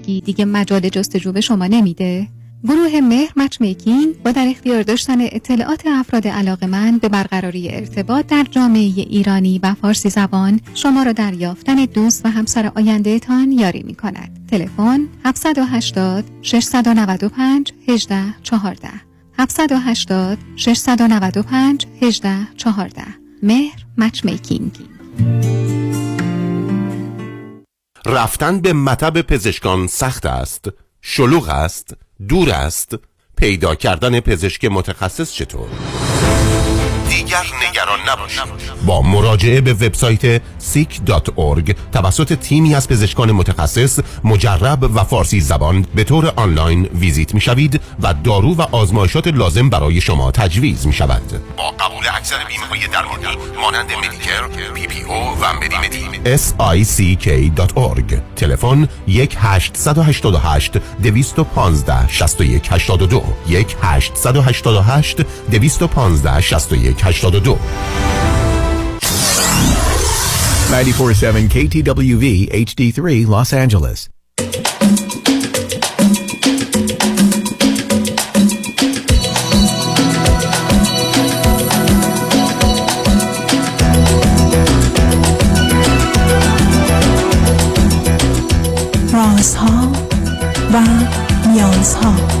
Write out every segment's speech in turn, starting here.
دیگه مجال جستجو به شما نمیده؟ گروه مهر مچ میکینگ با در اختیار داشتن اطلاعات افراد علاقمند به برقراری ارتباط در جامعه ایرانی و فارسی زبان شما را در یافتن دوست و همسر آینده تان یاری می کند. تلفن 780 695 18 14 780 695 18 14 مهر مچ میکینگ رفتن به مطب پزشکان سخت است شلوغ است دور است پیدا کردن پزشک متخصص چطور؟ دیگر نگران نباشید. با مراجعه به وبسایت seek.org توسط تیمی از پزشکان متخصص مجرب و فارسی زبان به طور آنلاین ویزیت می شوید و دارو و آزمایشات لازم برای شما تجویز می شود با قبول اکثر بیمه های درمانی مانند مدیکر، پی پی او و مدی مدی sick.org تلفن 1 888 215 6182 1 888 215 6182 94.7 KTWV HD3 Los Angeles. رازها و نیازها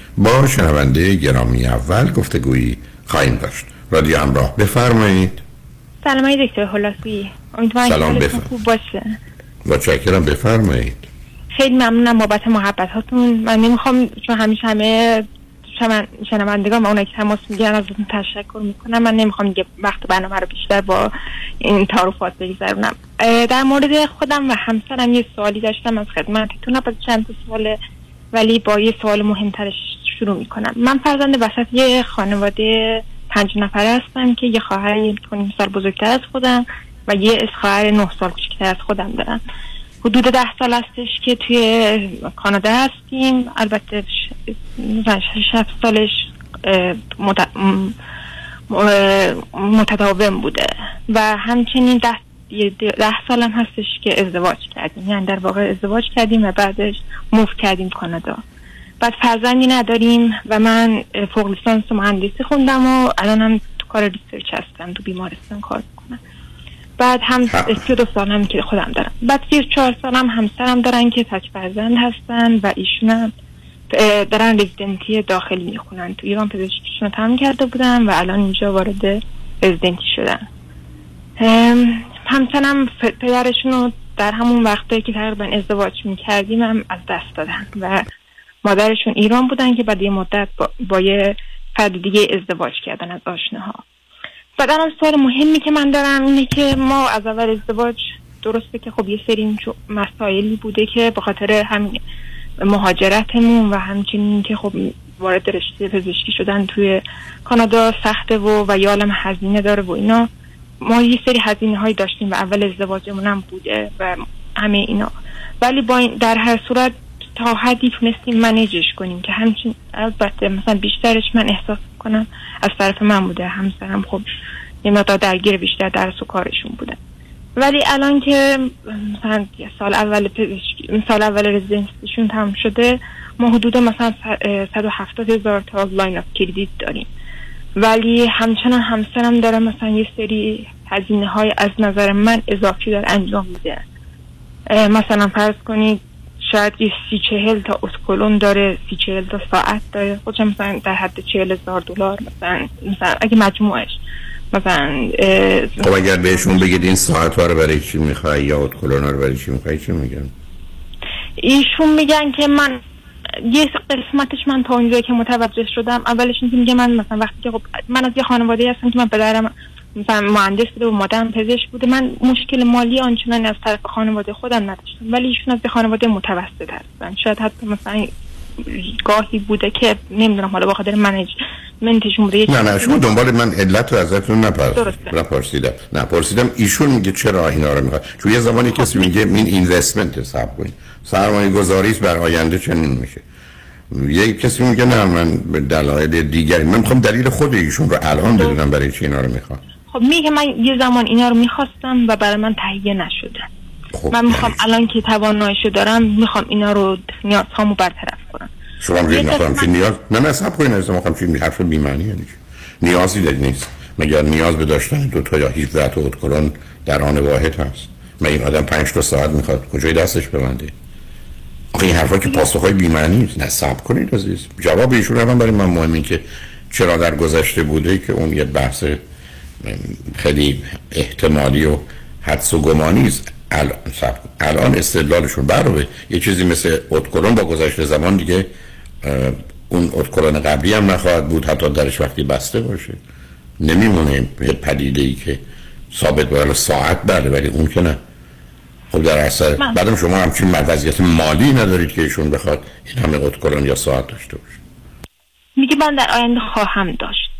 با شنونده گرامی اول گفتگویی خواهیم داشت. رادیو همراه بفرمایید. سلام های دکتر هلاسی سلام بفرمایید خوب باشه. با چکرم بفرمایید. خیلی ممنونم بابت محبت هاتون من نمی‌خوام چون همیشه همه شنوندگان و اونایی که تماس می‌گیرن ازتون تشکر می‌کنم. من نمی‌خوام دیگه وقت برنامه رو بیشتر با این تعارفات بگذرونم. در مورد خودم و همسرم یه سوالی داشتم از خدمتتون بعد چند سوال ولی با یه سوال مهمترش شروع می‌کنم. من فرزند وسط یه خانواده پنج نفره هستم که یه خواهر یه سال بزرگتر از خودم و یه خواهر نه سال کوچکتر از خودم دارم. حدود ده سال هستش که توی کانادا هستیم. البته شف سالش متداوم بوده. و همچنین ده ده سالم هستش که ازدواج کردیم. یعنی در واقع ازدواج کردیم و بعدش move کردیم کانادا. بعد فرزندی نداریم و من فوق لیسانس مهندسی خوندم و الان هم تو کار research هستم تو بیمارستان کار می‌کنم. بعد هم سی دو سال هم که خودم دارم. بعد سی چهار سال هم همسرم دارن که تک فرزند هستن و ایشون دارن رزیدنتی داخلی می‌خونن. تو ایران پزشکیشون رو تمام کرده بودن و الان اینجا وارد رزیدنتی شدن. همسرم پدرشون رو در همون وقته که تقریبا ازدواج می‌کردیم هم از دست دادن و مادرشون ایران بودن که بعد یه مدت با, با یه فرد دیگه ازدواج کردن از آشناها. بعد الان سوال مهمی که من دارم اینه که ما از اول ازدواج درسته که خب یه سری مسائلی بوده که به خاطر همین مهاجرتمون و همچنین که خب وارد رشته پزشکی شدن توی کانادا سخته و و یه عالم هزینه داره و اینا. ما یه سری هزینه هایی داشتیم و اول ازدواجمون هم بوده و همه اینا. ولی با این در هر صورت حدی تونستیم منیجش کنیم که همچین البته مثلا بیشترش من احساس کنم از طرف من بوده همسرم خب یه مقدار درگیر بیشتر درس و کارشون بوده. ولی الان که مثلا سال اول سال اول residency شون تمام شده ما حدود مثلا 170 هزار تا line of credit داریم. ولی همچنان همسرم داره مثلا یه سری هزینه های از نظر من اضافی داره انجام میده. مثلا فرض کنید شاید یه سی چهل تا ادکلن داره سی چهل تا ساعت داره. خودش مثلا در حد چهل هزار دلار مثلا مثلا اگه مجموعش مثلا خب اگر بهشون بگید این ساعت رو برای چی می‌خوای یا ادکلن رو برای چی می‌خوای چی میگن؟ ایشون میگن که من یه قسمتش من تا اونجایی که متوجه شدم اولش اینکه میگه من مثلا وقتی که خب من از یه خانواده هستم که من پدرم مهندس بوده و مادرم پزشک بوده. من مشکل مالی آنچنانی از طرف خانواده خودم نداشتم ولی ایشون از خانواده متوسط هستن. شاید حتی مثلا گاهی بوده که نمی‌دونم حالا با خاطر منیجمنتشون بوده نه نه شما دنبال من علت رو ازتون نپرسیدم. نپرسیدم ایشون میگه چرا اینا رو می‌خواد؟ چون یه زمانی کسی میگه این اینوستمنت حساب کنید. سرمایه گذاری بر آینده چنین میشه. یه کسی میگه نه من به دلایل دیگری من می‌خوام دلیل خود ایشون رو الان بدونم برای چی اینا رو می‌خوام خب میگه من یه زمان اینا رو می‌خواستم و برای من تهیه نشده. خب. من می‌خوام الان که تواناییشو دارم می‌خوام اینا رو نیاز هامو برطرف کنم. شما میگه نخواهم چی نیاز نه نه سب کنید از می‌خوام چی حرف بیمانی یعنی نیازی داری نیست. مگر نیاز به داشتن دو تا یا 17 تا ادکلون در آن واحد هست؟ من این آدم 5 تا ساعت می‌خواد. کجای دستش ببنده؟ آخه این حرفا که پاسخهای بیمعنی است نه صبر کنید عزیز. جواب ایشون هم برای من مهمه که چرا در گذشته بوده که اون یه بحث خیلی احتمالی و حدس و گمانی است. الان, الان استدلالشون برای یه چیزی مثل اتکلون با گذشته زمان دیگه اون اتکلون قبلی هم نخواهد بود حتی درش وقتی بسته باشه. نمیمونه یه پدیده ای که ثابت باید ساعت بله ولی اون که نه. خب در اثر بعدم شما همچین وضعیت مالی ندارید که ایشون بخواد این همه اتکلون یا ساعت داشته باشه. میگه من در آینده خواهم داشت.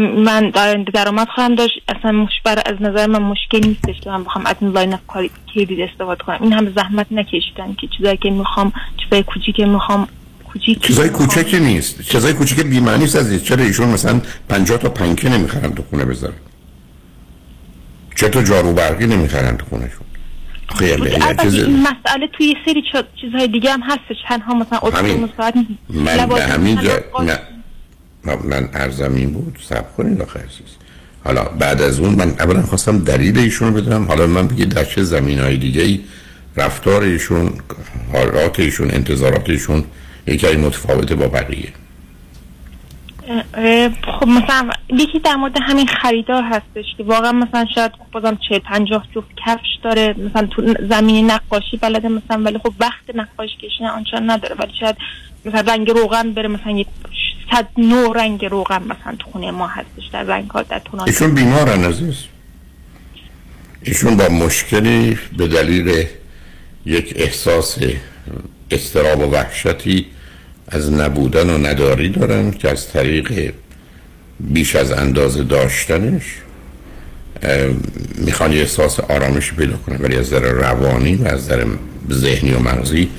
من درآمد خواهم داشت. اصلا مشبر از نظر من مشکل نیستش که من بخوام از این لاین اف کردیت استفاده کنم. این همه زحمت نکشیدن که چیزایی که می‌خوام چیزای کوچیک می‌خوام کوچیک چیزای کوچکی نیست. چیزای کوچیک بی معنی است عزیز چرا ایشون مثلا 50 تا پنکه نمی‌خرن تو خونه بذارن؟ چطور جارو برقی نمی‌خرن تو خونهشون؟ خیلی چیز... مسئله توی یه سری چیزهای دیگه هم هستش. تنها مثلا همین. من به همین جا نه. من ارزمین بود سب کنید آخه حالا بعد از اون من اولا خواستم دلیل ایشون رو بدونم. حالا من بگید در چه زمین های دیگه ای رفتار ایشون حالات ایشون انتظارات ایشون یکی متفاوته با بقیه. خب مثلا یکی در مورد همین خریدار هستش که واقعا مثلا شاید بازم چه پنجاه جفت کفش داره. مثلا تو زمین نقاشی بلده مثلا ولی خب وقت نقاشی کشیدن آنچنان نداره. ولی شاید مثلا رنگ روغن بره مثلا یه صد نو رنگ روغن مثلا تو خونه ما هستش. در رنگ ها در تونال ایشون بیمارن عزیز. ایشون با مشکلی به دلیل یک احساس استراب و وحشتی از نبودن و نداری دارن که از طریق بیش از اندازه داشتنش می‌خوان یه احساس آرامش پیدا کنن ولی از در روانی و از در ذهنی و مغزی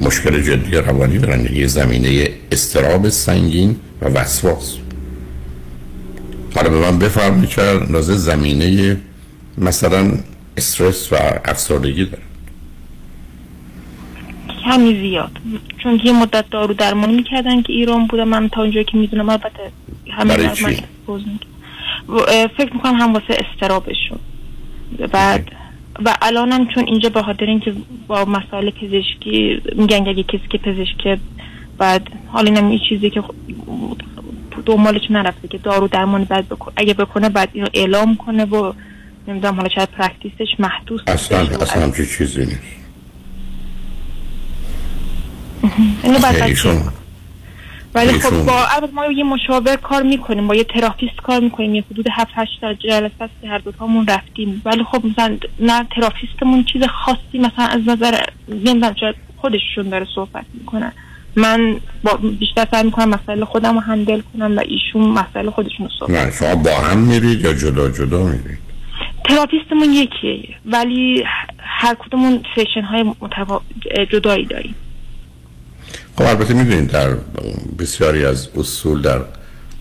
مشکل جدی روانی دارن. یه زمینه استراب سنگین و وسواس. حالا به من بفرمایید چرا اندازه زمینه مثلا استرس و افسردگی داره؟ کمی زیاد. چون یه مدت دارو درمانی می‌کردن که ایران بوده. من تا اونجایی که می‌دونم البته همه برای چی؟ فکر می‌کنم هم واسه استرابشون. بعد و الانم چون اینجا به خاطر اینکه با مسائل پزشکی میگن اگه کسی که پزشک بعد حالا اینم یه چیزی که دنبالش نرفته که دارو درمانی بعد بکنه اگه بکنه بعد اینو اعلام کنه و نمی‌دونم حالا شاید practice ش محدود اصلا اصلا چیزی نیست. اینو بعد ولی خب با ما یه مشاور کار می‌کنیم با یه تراپیست کار می‌کنیم. یه حدود 7 8 جلسه است که هر دو تامون رفتیم. ولی خب مثلا نه تراپیستمون چیز خاصی مثلا از نظر نمی‌دونم شاید خودشون داره صحبت می‌کنن من با بیشتر سعی می‌کنم مسائل خودم رو handle کنم و ایشون مسائل خودشون رو صحبت نه شما با هم میرید یا جدا جدا میرید؟ تراپیستمون یکیه. ولی هر کدومون session های متفا... جدایی داریم. خب البته می‌دونید در بسیاری از اصول در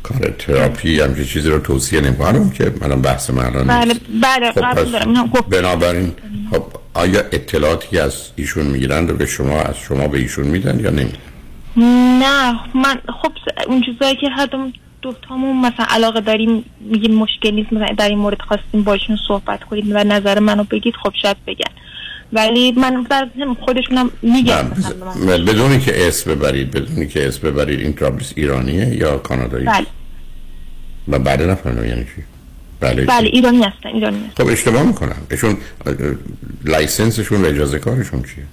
کار تراپی همچین چیزی رو توصیه نمی‌کنم که منم بحث من بله بله خب قبول پس دارم. اینو گفت. بنابراین خب آیا اطلاعاتی از ایشون می‌گیرن رو به شما از شما به ایشون میدن یا نمیدن؟ نه من خب اون چیزایی که هر دوتامون مثلا علاقه داریم میگیم مشکل نیست مثلا در این مورد خواستیم باشون صحبت کنید و نظر منو بگید خب شاید بگن. ولی من در خودشونم. بز- بدونی که اسم ببرید بدونی که اسم ببرید این تراپیست ایرانیه یا کانادایی؟ بله. و بعد نفهمیدم یعنی چی. بله بله ایرانی هستن ایرانی هستن. خب اشتباه می‌کنم. ایشون license شون و اجازه کارشون چیه؟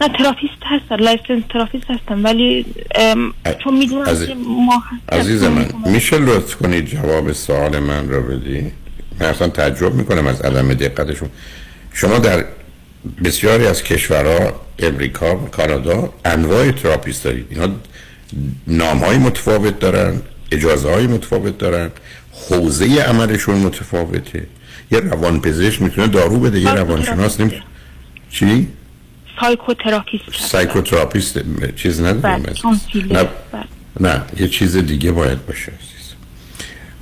نه تراپیست هستن licensed therapist هستن ولی چون می‌دونم عزیز- که ما عزیز من میشه لطف کنید جواب سوال من رو بدی من اصلا تعجب می‌کنم از عدم دقتشون. شما در بسیاری از کشورها امریکا و کانادا انواع تراپیست دارید اینا نام های متفاوت دارن اجازه های متفاوت دارن حوزه عملشون متفاوته یه روانپزشک می‌تونه دارو بده یه روانشناس نمی‌تونه چی؟ سایکوتراپیست. سایکوتراپیست چیز نداریم بله. نه بله. نه یه چیز دیگه باید باشه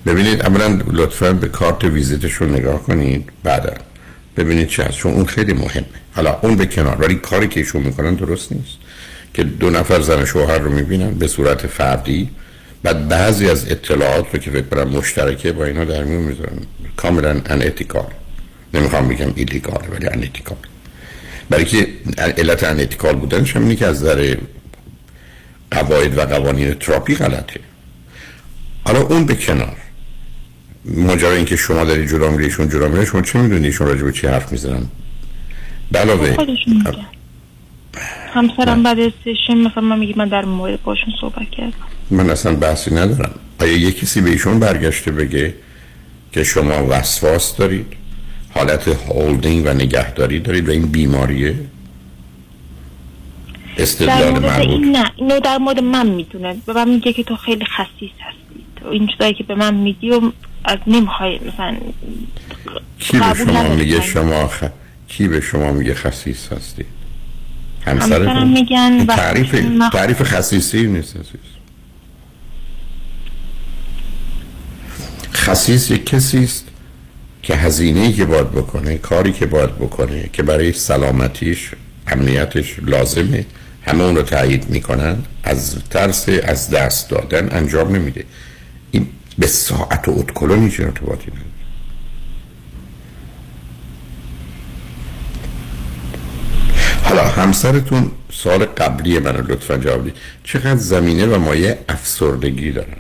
ببینید اولا لطفا به کارت ویزیتشون نگاه کنید بعدا ببینید چه هست. چون اون خیلی مهمه. حالا اون به کنار. ولی کاری که ایشون می‌کنن درست نیست. که دو نفر زن و شوهر رو می‌بینن به صورت فردی. بعد بعضی از اطلاعات رو که فکر کنم مشترکه با اینا در میون می‌ذارن. کاملا unethical نمی‌خوام بگم illegal ولی unethical برای که علت unethical بودنش هم اینه که از نظر قواعد و قوانین تراپی غلطه. حالا اون به کنار. ماجرا اینکه شما داری جلو میری ایشون جلو میره شما چه می‌دونی ایشون راجع به چی حرف می‌زنن؟ علاوه میگن. همسرم بعد از سشن مثلا من میگه من در مورد باشون صحبت کردم. من اصلا بحثی ندارم. آیا یه کسی به ایشون برگشته بگه که شما وسواس دارید حالت هولدینگ و نگهداری دارید و این بیماریه؟ در استدلال مورد مربوط. این نه اینو در مورد من می‌دونه به من میگه که تو خیلی خسیس هستی. تو این چیزایی که به من میگی و از نمی‌خوای مثلا کی به شما میگه. شما خ... کی به شما میگه خسیس هستی؟ همسرم میگن تعریف تعریف خسیسی نیست عزیز. خسیس یک کسی است که هزینه ای که باید بکنه کاری که باید بکنه که برای سلامتیش امنیتش لازمه. همه اون رو تایید می‌کنن. از ترس از دست دادن انجام نمیده. به ساعت و اتکلون هیچ ارتباطی نداره. حالا همسرتون سال قبلی من لطفا جواب بدید. چقدر زمینه و مایه افسردگی دارن؟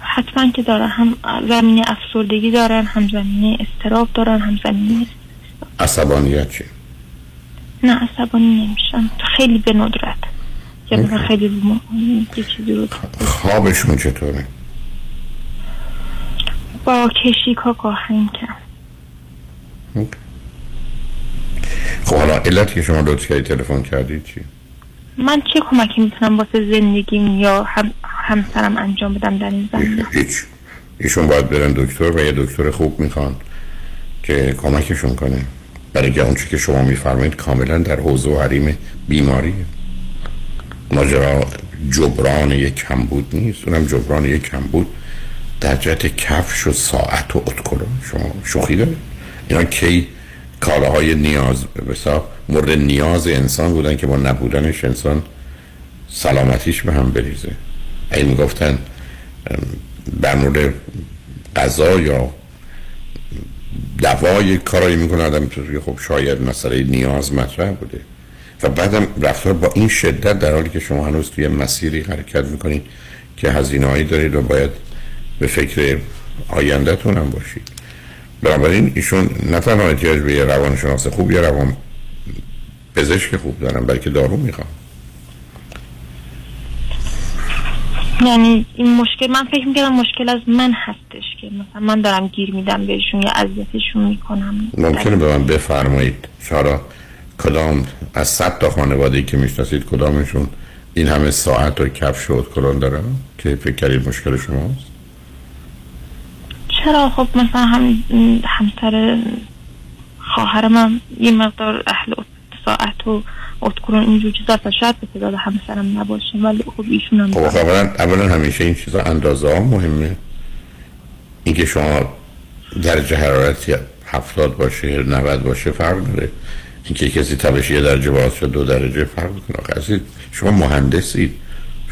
حتما که دارن هم زمینه افسردگی دارن هم زمینه استراب دارن هم زمینه عصبانیت چی؟ نه عصبانی نمیشن. خیلی به ندرت. خیلی خوابشون چطوره؟ با کشیک ها گاهن کم خب حالا علتی که شما لطف کردی تلفن کردید چی؟ من چه کمکی می‌تونم واسه زندگیم یا هم همسرم انجام بدم در این زمینه؟ هیچ ایشون باید برن دکتر و یه دکتر خوب می‌خوان که کمکشون کنه. برای که اون که شما میفرمایید کاملا در حوزه و حریم بیماریه. ماجرا جبران یک کمبود نیست اونم جبران یک کمبود در جهت کفش و ساعت و اتکلون شما شوخی دارید؟ اینا کی کالاهای نیاز بسا مورد نیاز انسان بودن که با نبودنش انسان سلامتیش به هم بریزه. این می‌گفتن در مورد غذا یا دوای کارایی می‌کنه آدم خب شاید مسئله نیاز مطرح بوده. و بعدم رفتار با این شدت در حالی که شما هنوز توی مسیری حرکت می‌کنید که هزینه هایی دارید و باید به فکر آیندهتون هم باشید. بنابراین ایشون نه تنها احتیاج به یه روانشناس خوب یا روان پزشک خوب دارن بلکه دارو می‌خوام یعنی این مشکل من فکر می‌کردم مشکل از من هستش که مثلا من دارم گیر میدم بهشون یا اذیتشون می‌کنم. ممکنه به من بفرمایید. شارا کدام از صد تا خانواده که می‌شناسید کدامشون این همه ساعت و کفش و اتکلون دارن که فکر کردید مشکل شماست؟ چرا؟ خب مثلا هم همسر خواهر من یه مقدار اهل ساعت و اتکرون اینجور چیزا شاید به تعداد همسرم نباشه ولی خب ایشون هم خب اولا, اولا همیشه این چیزا اندازه ها مهمه. اینکه شما درجه حرارتی هفتاد باشه 90 باشه فرق داره. اینکه کسی تبش یه درجه باز شد دو درجه فرق کنه شما مهندسید.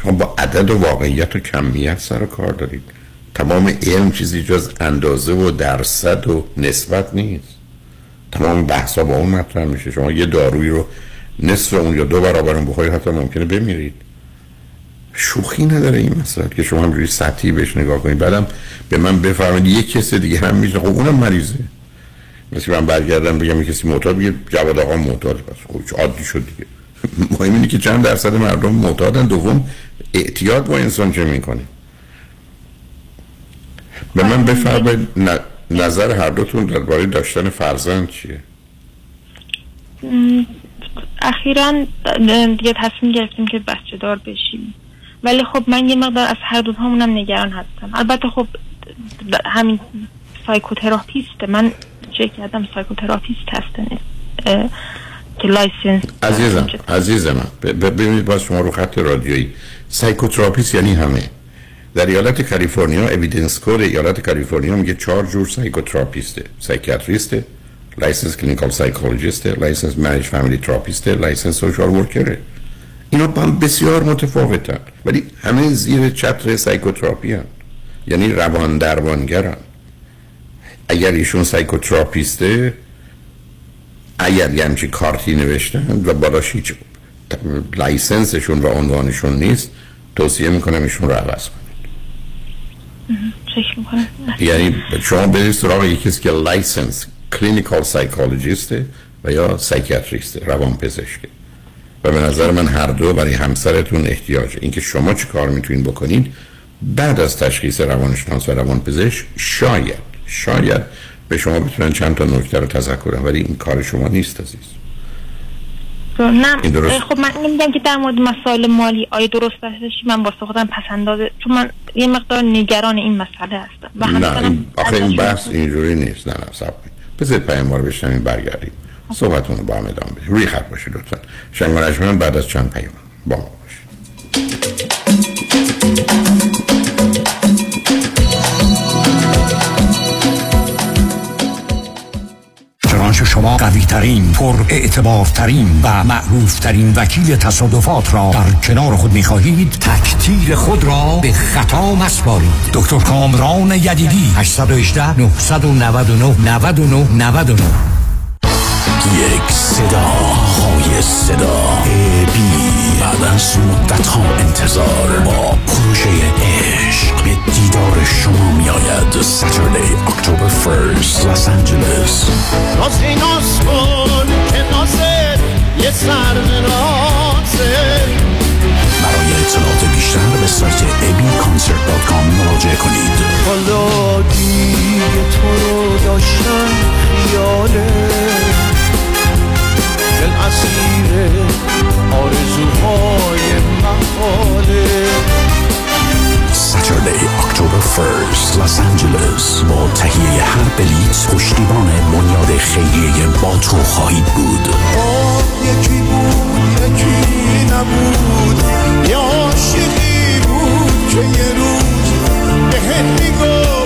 شما با عدد و واقعیت و کمیت سر کار دارید. تمام علم چیزی جز اندازه و درصد و نسبت نیست. تمام بحثا با اون مطرح میشه. شما یه دارویی رو نصف اون یا دو برابر اون بخورید حتی ممکنه بمیرید. شوخی نداره این مسئله که شما همجوری سطحی بهش نگاه کنید. بعدم به من بفرمایید یه کسی دیگه هم میشه. خب اونم مریضه. مثل من برگردم بگم یه کسی معتاد بگه جواد آقا معتاد. بس خب عادی شد دیگه. مهم اینه که چند درصد مردم معتادن. دوم اعتیاد با انسان چه می‌کنه؟ به من بفرمایید نظر هر دوتون درباره داشتن فرزند چیه؟ اخیرا دیگه تصمیم گرفتیم که بچه دار بشیم. ولی خب من یه مقدار از هر دو همونم نگران هستم. البته خب همین psychotherapist من چک کردم psychotherapist هستن که license عزیزم عزیز من ببینید باز شما رو خط رادیویی. psychotherapist یعنی همه. در ایالت کالیفرنیا Evidence Code ایالت کالیفرنیا میگه چهار جور psychotherapist ه. psychiatrist ه licensed clinical psychologist ه licensed marriage family therapist ه licensed social worker ه اینا با هم بسیار متفاوتن. ولی همه زیر چتر psychotherapy هم. یعنی روان درمانگرن اگر ایشون psychotherapist ه اگر یه همچی کارتی نوشتن و بالاش هیچ license شون و عنوانشون نیست توصیه می‌کنم ایشون رو عوض کنید یعنی شما برید سراغ یکی که licensed clinical psychologist ه و یا psychiatrist ه روان پزشکه و به نظر من هر دو برای همسرتون احتیاجه. اینکه شما چی کار می‌تونید بکنید بعد از تشخیص روانشناس و روان پزشک شاید شاید به شما بتونن چند تا نکته رو تذکر ولی این کار شما نیست عزیز. نه خب من نمیگم که در مورد مسائل مالی آیا درست هستش؟ من واسه خودم پسندازه چون من یه مقدار نگران این مسئله هستم. و نه این آخه این بحث اینجوری نیست. نه نه سب بذارید پیام رو بشنویم برگردیم. صحبتون رو با هم ادامه بدیم. روی خط باشید لطفا. شنگ بعد از چند پیام با ما باشید. چنانچه شما قوی ترین پر اعتبار ترین و معروف ترین وکیل تصادفات را در کنار خود می خواهید تکتیر خود را به خطا مسپارید. دکتر کامران یدیدی 818 999 99 99 یک صدا های صدا. بی. بعد از مدت ها انتظار با پروژه عشق. به دیدار شما می آید ساترلی اکتبر فرست لس آنجلس راست این آسمان که نازه یه سر برای اطلاعات بیشتر به سایت abconcert.com مراجعه کنید. حالا دیگه تو رو داشتن خیاله. اسیر آرزوهای محاله. Saturday, October 1st, Los Angeles. با تهیه هر بلیت پشتیبان بنیاد خیریه با تو خواهید بود. یکی بود یکی نبود. یا عاشقی بود که یه روز بهت می‌گفت.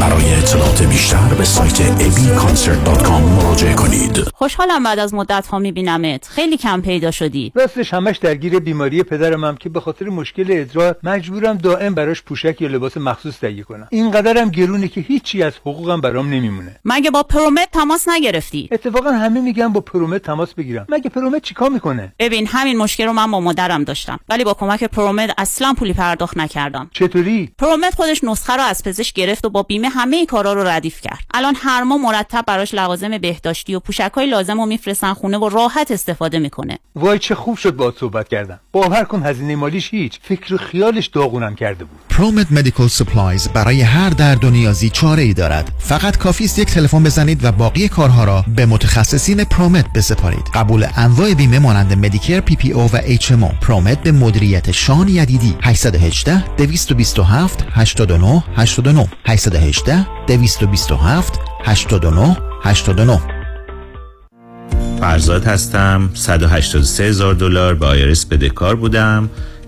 برای اطلاعات بیشتر به سایت abconcert.com مراجعه کنید. خوشحالم بعد از مدت ها میبینمت. خیلی کم پیدا شدی. راستش همش درگیر بیماری پدرم هم که به خاطر مشکل ادرار مجبورم دائم براش پوشک یا لباس مخصوص تهیه کنم. اینقدرم گرونه که هیچی از حقوقم برام نمیمونه. مگه با پرومت تماس نگرفتی؟ اتفاقا همه میگن با پرومت تماس بگیرم. مگه پرومت چیکار می‌کنه؟ ببین همین مشکل رو من با مادرم داشتم. ولی با کمک پرومت اصلا پولی پرداخت نکردم. چطوری؟ پرومت خودش نسخه رو از پزشک گرفت و با بیمه همه کارا رو ردیف کرد. الان هر ماه مرتب براش لوازم بهداشتی و پوشک های لازم رو میفرستن خونه و راحت استفاده می‌کنه. وای چه خوب شد باهات صحبت کردم. باور کن هزینه مالیش هیچ. فکر خیالش داغونم کرده بود. ProMed Medical Supplies برای هر درد و نیازی چاره ای دارد. فقط کافی است یک تلفن بزنید و باقی کارها را به متخصصین ProMed بسپارید. قبول انواع بیمه مانند Medicare PPO و HMO ProMed به مدیریت شان یدیدی. 818 227 89 89 818 227 89 89 فرزاد هستم. 183 هزار دلار به IRS بدهکار بودم.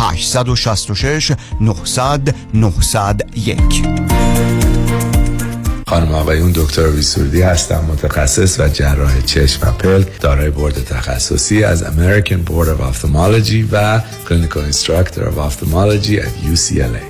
866 900 901 خانم آقایون دکتر ری سرودی هستم متخصص و جراح چشم و پلک دارای بورد تخصصی از American Board of Ophthalmology و Clinical Instructor of Ophthalmology at UCLA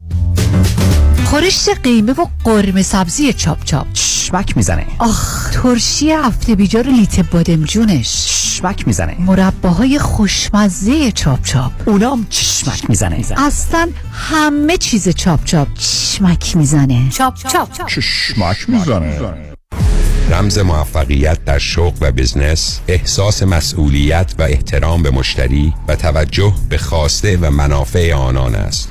خورشت قیمه و قرمه سبزی چاپ چاپ. چشمک می‌زنه. آخ ترشی هفته بیجار لیت بادمجونش چشمک می‌زنه. مرباهای خوشمزه چاپ چاپ. اونام چشمک می‌زنه. اصلا همه چیز چاپ چاپ. چشمک می‌زنه. چاپ چاپ. چشمک می‌زنه. رمز موفقیت در شغل و بزنس احساس مسئولیت و احترام به مشتری و توجه به خواسته و منافع آنان است.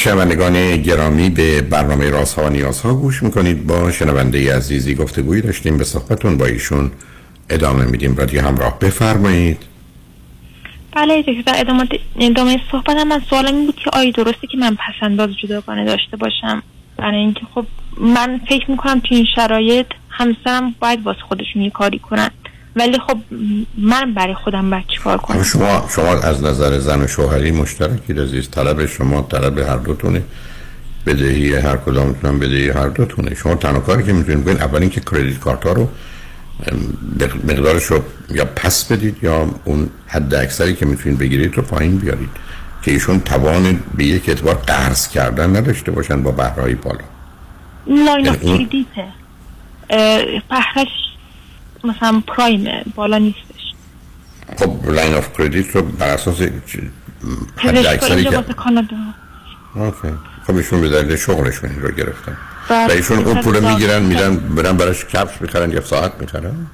شنوندگان گرامی به برنامه راست ها و نیاز ها گوش می‌کنید. با شنونده عزیزی گفتگویی داشتیم به صحبتون با ایشون ادامه میدیم. رادیو همراه بفرمایید. بله دکتر ادامه ادامه صحبت هم من سوالم این بود که آیا درسته که من پسنداز جداگانه داشته باشم؟ برای اینکه خب من فکر می‌کنم تو این شرایط همسرم باید واسه خودشون یه کاری کنن. ولی خب من برای خودم باید چیکار کنم؟ شما شما از نظر زن و شوهری مشترکی عزیز طلب شما طلب هر دوتونه بدهی هر کدامتون بدهی هر دوتونه شما تنها کاری که می‌تونید بکنید اول اینکه کردیت کارت ها رو مقدارش رو یا پس بدید یا اون حد اکثری که می‌تونید بگیرید رو پایین بیارید. که ایشون توان به یک اعتبار قرض کردن نداشته باشن با بهرهای بالا. line credit ه بهرش مثلا prime بالا نیستش. خب line of credit رو بر اساس حد اکثری که کانادا. okay. خب ایشون به دلیل شغلشون رو گرفتن. و ایشون اون پول می‌گیرن میرن برن براش کفش می‌خرن یا ساعت می‌خرن؟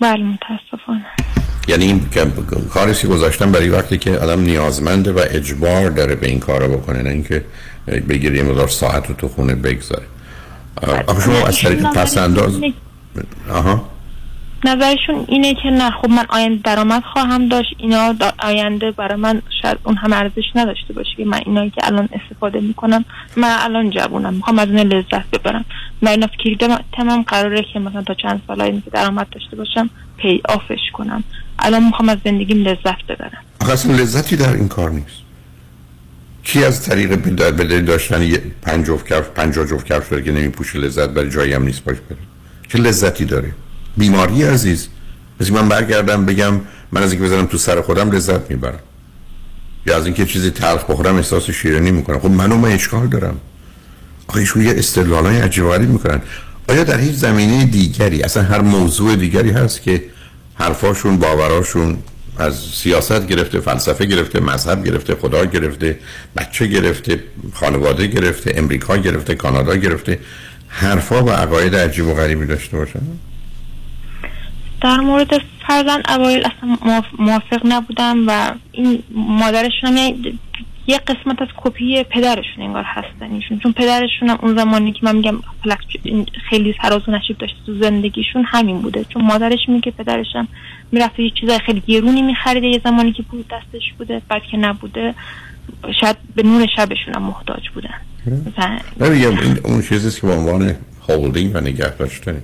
بله متاسفانه. یعنی این کاری گذاشتن برای وقتی که آدم نیازمنده و اجبار داره به این کارو بکنه نه اینکه بگیری یه مقدار ساعت رو تو خونه بگذاره. آخه شما از طریق پس انداز آها. نظرشون اینه که نه خب من آینده درآمد خواهم داشت. اینا دا- آینده برای من شاید اون هم ارزش نداشته باشه که من اینایی که الان استفاده می‌کنم من الان جوونم. می‌خوام از اون لذت ببرم. من اینا فکر تمام قراره که مثلا تا چند سال آینده که درآمد داشته باشم پی آفش کنم. الان می‌خوام از زندگیم لذت ببرم. آخه اصلا لذتی در این کار نیست. کی از طریق به دلیل داشتن پنج جفت کفش پنجاه جفت کفش که نمیپوشه لذت برای جایی هم نیست باش بره چه لذتی داره؟ بیماری عزیز. مثل من برگردم بگم من از اینکه بزنم تو سر خودم لذت می‌برم. یا از اینکه چیزی تلخ بخورم احساس شیرینی می‌کنم. خب منو من اشکال دارم. آخه یه استدلالای عجیب و غریب می‌کنن. آیا در هیچ زمینه دیگری اصلا هر موضوع دیگری هست که حرفاشون باوراشون از سیاست گرفته فلسفه گرفته مذهب گرفته خدا گرفته بچه گرفته خانواده گرفته امریکا گرفته کانادا گرفته؟ حرفا و عقاید عجیب و غریبی داشته باشن؟ در مورد فرزند اوایل اصلا موافق نبودم و این مادرشون هم یعنی یه قسمت از کپی پدرشون انگار هستن ایشون. چون پدرشون هم اون زمانی که من میگم خیلی سراز و نشیب داشته تو زندگیشون همین بوده. چون مادرش میگه پدرش هم می‌رفته یه چیزای خیلی گرونی میخریده یه زمانی که بود دستش بوده بعد که نبوده شاید به نور شبشون هم محتاج بودن. نمیگم این اون چیزیست که به عنوان هولدینگ و نگه داشتنه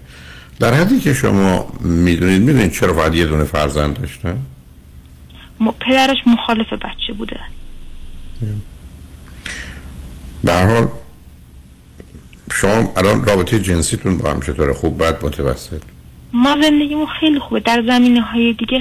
در حدی که شما می‌دونید می‌دونید چرا باید یه دونه فرزند داشتن؟ م- پدرش مخالف بچه بوده. به هر حال شما الان رابطه جنسیتون با هم چطوره؟ خوب بد متوسط؟ ما زندگیمون خیلی خوبه. در زمینه های دیگه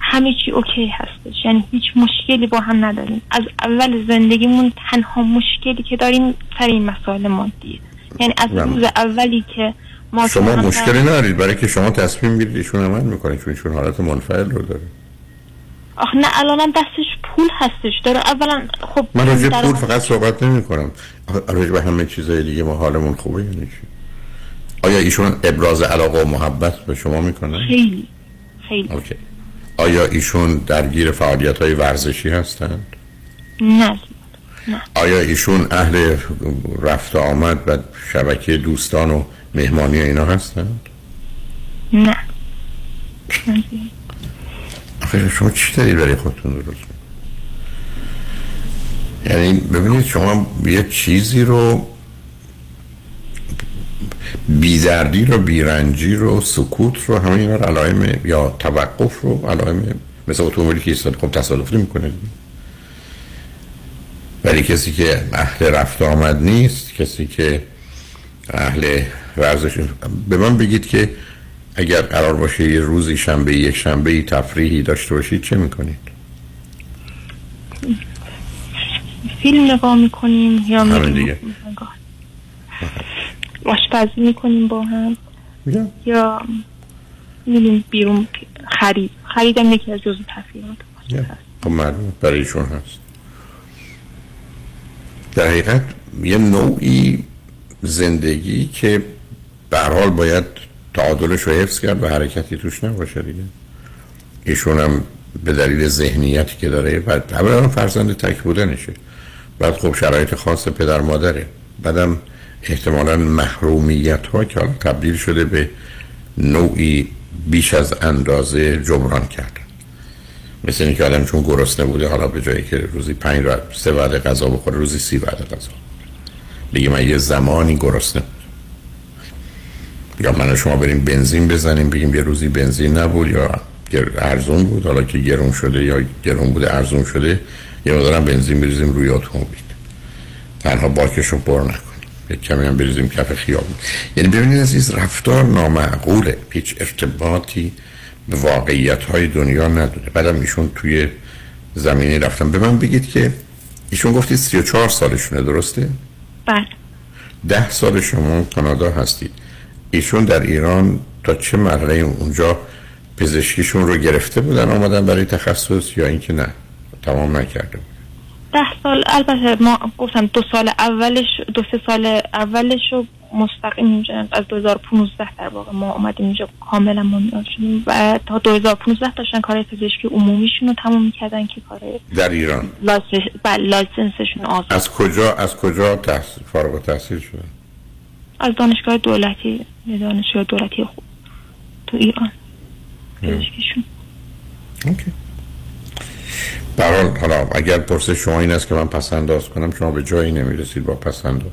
همه چی اوکی هستش. یعنی هیچ مشکلی با هم نداریم. از اول زندگیمون تنها مشکلی که داریم سر این مسائل مادیه یعنی از. روز اولی که ما شما مشکلی ندارید. برای که شما تصمیم می‌گیرید ایشون عمل می‌کنه چون ایشون حالت منفعل رو داره. آخه نه الانم دستش پول هستش. داره اولا خب من راجع پول فقط صحبت نمی کنم راجع به همه چیزای دیگه ما حالمون خوبه یعنی چی آیا ایشون ابراز علاقه و محبت به شما می‌کنن خیلی. خیلی. اوکی. آیا ایشون درگیر فعالیت های ورزشی هستند؟ نه. آیا ایشون اهل رفت و آمد و شبکه دوستان و مهمانی و اینا هستند؟ نه. آخه شما چی دارید برای خودتون درست؟ یعنی ببینید شما یه چیزی رو بیدردی رو بیرنجی رو سکوت رو همه اینا علائم یا توقف رو علائم مثل اتومبیلی که ایستاد خب تصادف نمی‌کنه ولی کسی که اهل رفت آمد نیست کسی که اهل ورزش به من بگید که اگر قرار باشه یه روزی شنبه یک شنبه تفریحی داشته باشید چه می‌کنید؟ فیلم نگاه می‌کنیم یا همین دیگه. آشپزی می‌کنیم با هم. یا یا میریم بیرون خرید خریدم یکی از جزو تفریحات خب برای ایشون هست. در حقیقت یه نوعی زندگی که به هر حال باید تعادلش رو حفظ کرد و حرکتی توش نباشه دیگه. ایشون هم به دلیل ذهنیتی که داره بعد اولا فرزند تک بودنشه. بعد خب شرایط خاص پدر مادره. بعدم احتمالا محرومیت ها که حالا تبدیل شده به نوعی بیش از اندازه جبران کردن. مثل اینکه آدم چون گرسنه بوده حالا به جایی که روزی پنج را سه وعده غذا بخوره روزی سی وعده غذا دیگه من یه زمانی گرسنه. یا من و شما بریم بنزین بزنیم بگیم یه روزی بنزین نبود یا ارزون بود حالا که گرون شده یا گرون بوده ارزون شده یه مقدارم بنزین بریزیم روی اتومبیل تنها باکش رو پر یک کمی هم بریزیم کف خیابون. یعنی ببینید عزیز رفتار نامعقوله. هیچ ارتباطی به واقعیت های دنیا نداره. بعدم ایشون توی زمینی رفتن. به من بگید که ایشون گفتید 34 سالشونه درسته؟ بله. ده سال شما کانادا هستید. ایشون در ایران تا چه مرحله اونجا پزشکیشون رو گرفته بودن آمدن برای تخصص یا اینکه نه؟ تمام نکرده بود. ده سال البته ما گفتم دو سال اولش دو سه سال اولش رو مستقیم اینجا از 2015 در واقع ما اومدیم اینجا کاملا ما شدیم. و تا 2015 داشتن کار پزشکی عمومیشون رو تموم می‌کردن که کار در ایران. بله، لایسنسشون آزاد. از کجا از کجا تحصیل فارغ التحصیل شدن از دانشگاه دولتی دانشگاه دولتی خوب تو ایران. پزشکیشون. OK. برحال حالا اگر پرسش شما این است که من پس انداز کنم شما به جایی نمی‌رسید با پس انداز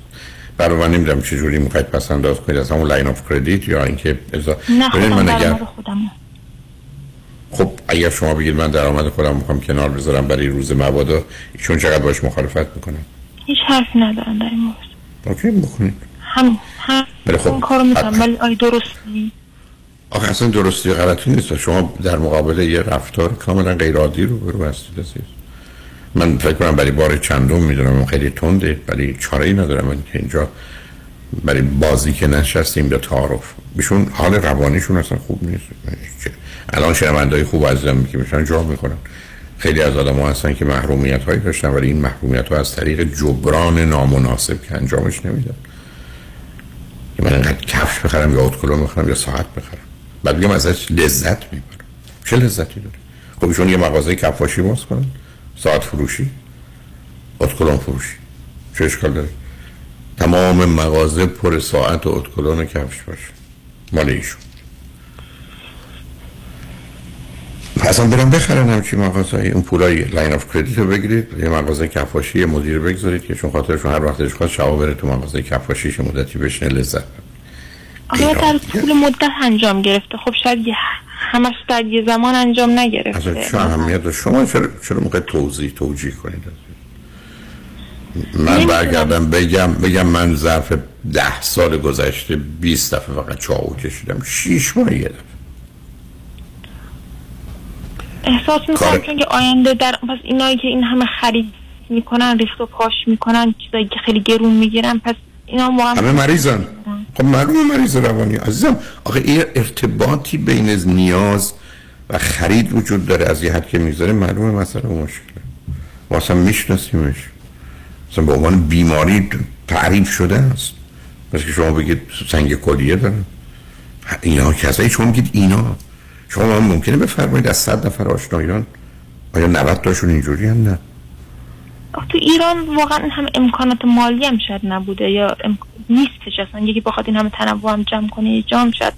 برای من نمی‌دونم چه جوری می‌خواید پس انداز کنید از همون line of credit یا اینکه ازا نه خودم من اگر خودم خب اگر شما بگید من درآمد خودم می‌خوام کنار بذارم برای روز مبادا ایشون چقدر باش مخالفت می‌کنه؟ هیچ حرفی ندارم در این مورد. اوکی بکنید هم هم خب کارو می‌کنم. ولی آیا درست نیست آخه اصلا درستی غلطی نیست. شما در مقابل یه رفتار کاملا غیر عادی رو برو هستید من فکر کنم برای بار چندم می‌دونم. خیلی تنده ولی چاره ای ندارم. من که اینجا برای بازی که نشستیم یا تعارف. بیشون حال روانیشون اصلا خوب نیست. الان شنوندهای خوب عزیزم که میشن جا می‌کنن خیلی از آدم ها هستن که محرومیت هایی داشتن ولی این محرومیت ها از طریق جبران نامناسب که انجامش نمیدن. من انقدر کفش بخرم یا اتکلون بخرم یا ساعت بخرم. بعد بگم ازش لذت می‌برم. چه لذتی داره؟ خب ایشون یه مغازه کفاشی باز کنن. ساعت فروشی. اتکلون فروشی. چه اشکال داره؟ تمام مغازه پر ساعت و اتکلون کفش باشه. مال ایشون. اصلا برم بخرن همچی مغازه اون پولای line of credit رو بگیرید. یه مغازه کفاشی یه مدیر بگذارید که چون خاطرشون هر وقتش خواست شبا بره تو مغازه کفاشیش مدتی بشنه لذت آیا در طول مدت انجام گرفته. خب شاید همش در یه زمان انجام نگرفته. چه اهمیت؟ شما چرا چرا موقع توضیح توجیه کنید؟ من برگردم بگم بگم من ظرف ده سال گذشته 20 دفعه فقط چاقو کشیدم. 6 ماه یه دفعه. احساس می‌کنم چون که آینده در پس اینایی که این همه خرید می‌کنن ریخت و پاش می‌کنن چیزایی که خیلی گرون می‌گیرن پس اینا همه مریضن. خب معلومه مریض روانی. عزیزم آخه این ارتباطی بین نیاز و خرید وجود داره از یه حد که می‌ذاره معلومه مسئله مشکله. ما اصلا میشناسیمش. اصلا به عنوان بیماری تعریف شده است. مثل که شما بگید سنگ کلیه داره. اینا کسایی شما میگید اینا. شما هم ممکنه بفرمایید از صد نفر آشنایان آیا 90 تاشون اینجوری هم نه تو ایران واقعا همه امکانات مالی هم شاید نبوده یا ام... نیستش اصلا. یکی بخواد این همه تنوع هم جمع کنه یه جام شاید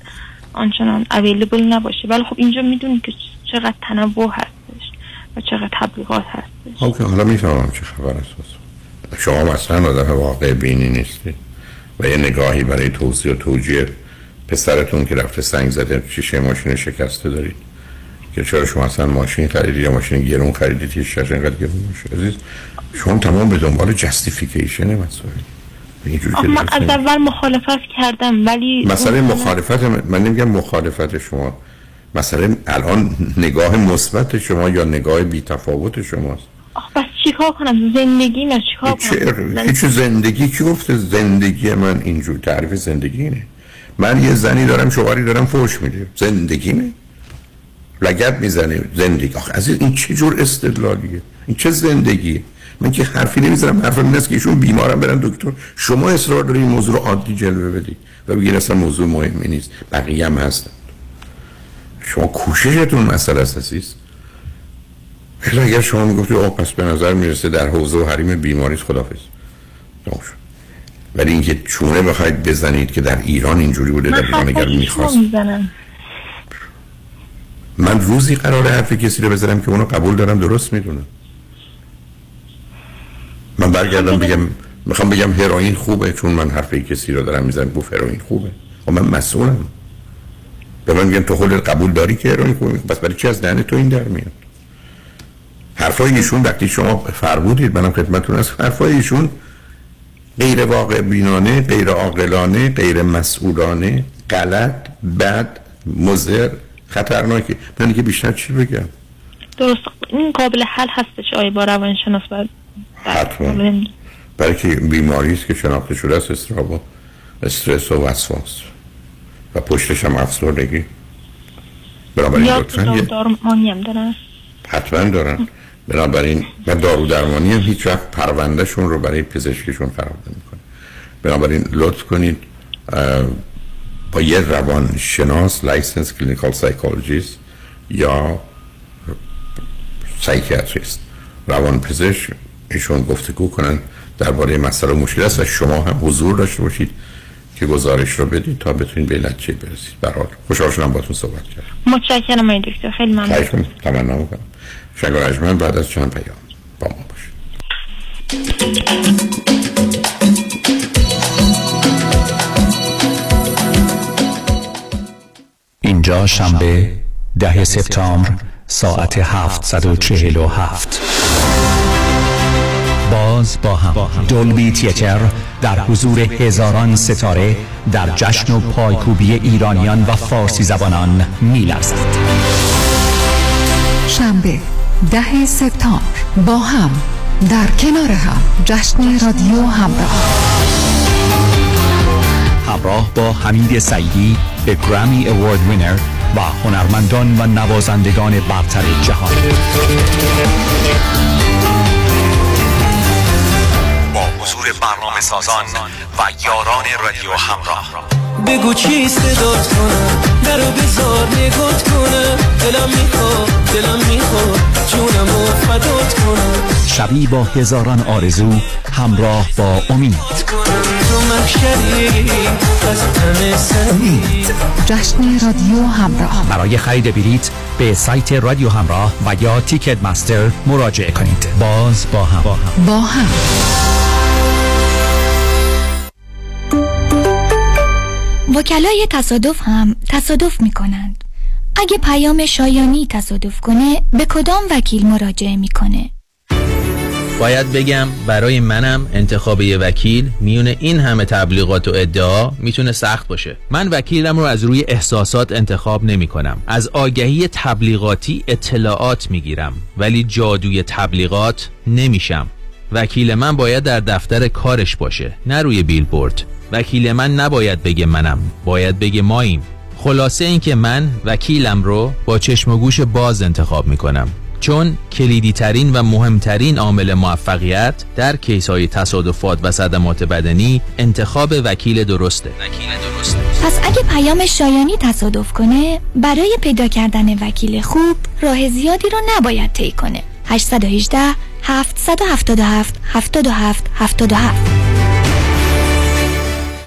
آنچنان اویلیبل نباشه. ولی خب اینجا می‌دونی که چقدر تنوع هستش و چقدر تبلیغات هستش. اوکی حالا می‌فهمم چه خبر است. شما مثلا آدم واقع بینی نیستید و یه نگاهی برای توضیح و توجیه پسرتون که رفته سنگ زده شیشه ماشین شکسته دارید؟ که چرا شما اصلا ماشین خریدید یا ماشین گرون خریدید که شیشه اینقدر گرون میشه عزیز شما تمام به دنبال جستیفیکیشن مسئله من از. اول مخالفت کردم ولی مسئله مخالفت من, نمیگم مخالفت شما مسئله الان نگاه مثبت شما یا نگاه بی تفاوت شماست. آخه بس چیکار کنم؟ زندگی من چیکار کنم؟ هیچ زندگی کی گفته زندگی من اینجور؟ تعریف زندگی اینه. من یه زنی دارم شوهری دارم فوش میده. زندگی نه. لگت می‌زنه. زندگی. آخه عزیز این چه جور استدلالیه؟ این چه زندگیه من که حرفی نمی‌زنم. حرف این است که ایشون بیمارم برن دکتر. شما اصرار دارید این موضوع رو عادی جلوه بدید و بگید اصلا موضوع مهمی نیست. بقیه هم هستن. شما کوششتون مسئله است عزیز. اگر شما می‌گفتید آه پس به نظر می‌رسه در حوزه و حریم بیماریست خدافز. ولی اینکه چونه بخواید بزنید که در ایران اینجوری بوده در ایران اگر می‌خواست. من روزی قراره حرف کسی رو بزنم که اونو قبول دارم درست می‌دونم. من برگردم بگم می‌خوام بگم هروئین خوبه چون من حرف کسی رو دارم می‌زنم گفت هروئین خوبه. خب من مسئولم. به من میگن تو خودت قبول داری که هروئین خوبه؟ پس برای چی از دهن تو این در میاد؟ حرفای ایشون وقتی شما فرمودید منم خدمتتون از حرفای ایشون غیر واقع بینانه غیر عاقلانه غیر مسئولانه غلط بد مضر خطرناکه. من که بیشتر چی بگم؟ درست. این قابل حل هستش آیا با روانشناس. باید حتما. برای که بیماری است که شناخته شده است استراب و استرس و وسواس. و پشتش هم افسردگی. بنابراین لطفا هم دارن. حتما دارن. بنابراین و دارو درمانی هم هیچ وقت پروندهشون رو برای پزشکشون خراب نمی‌کنه. بنابراین لطف کنید با یه روان شناس licensed clinical psychologist یا psychiatrist روان پزشک ایشون گفتگو کنن درباره مسئله مشکل است و شما هم حضور داشته باشید که گزارش رو بدید تا بتونید به نتیجه برسید. برحال خوشحال شدم باتون صحبت کردم. متشکرم آقای دکتر. خیلی ممنون. تمنا می‌کنم. شنگ بعد از چند پیام با ما باشید. اینجا شنبه ده سپتامبر ساعت 747 باز با هم. دولبی تیتر در حضور هزاران ستاره در جشن و پایکوبی ایرانیان و فارسی زبانان میلرزد. شنبه ده سپتامبر با هم. در کنار هم. جشن رادیو همراه. همراه با حمید سعیدی گرامی اوارد وینر و هنرمندان و نوازندگان برتر جهان. حضور برنامه سازان و یاران رادیو همراه. بگو چی صدات کنم درو بزار نگات کنم دلم می‌خواد دلم می‌خواد جونم و فدات کنم. شبی با هزاران آرزو همراه با امید. سری جشن رادیو همراه. برای خرید بلیت به سایت رادیو همراه و یا تیکت مستر مراجعه کنید. باز با هم, با هم. با هم. وکلای تصادف هم تصادف می کنند. اگه پیام شایانی تصادف کنه به کدام وکیل مراجعه می‌کنه؟ باید بگم برای منم انتخاب یه وکیل میونه این همه تبلیغات و ادعا می‌تونه سخت باشه من وکیلم رو از روی احساسات انتخاب نمی کنم از آگهی تبلیغاتی اطلاعات می‌گیرم ولی جادوی تبلیغات نمیشم وکیل من باید در دفتر کارش باشه نه روی بیلبورد وکیل من نباید بگه منم. باید بگه ماییم. خلاصه اینکه من وکیلم رو با چشم و گوش باز انتخاب می‌کنم. چون کلیدی ترین و مهمترین عامل موفقیت در کیس های تصادفات و صدمات بدنی انتخاب وکیل درسته. وکیل درسته. پس اگه پیام شایانی تصادف کنه برای پیدا کردن وکیل خوب راه زیادی رو نباید طی کنه. 818 777 77 77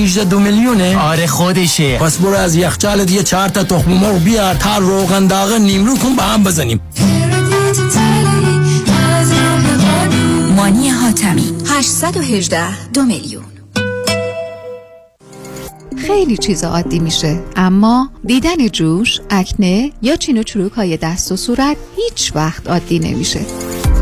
818 دو میلیونه؟ آره خودشه. پس برو از یخچالت یه چهار تا تخم مرغ بیار تا روغن داغ نیمرو کن با هم بزنیم. مانی حاتمی 818 دو میلیون. خیلی چیز عادی میشه اما دیدن جوش، اکنه یا چین و چروک های دست و صورت هیچ وقت عادی نمیشه.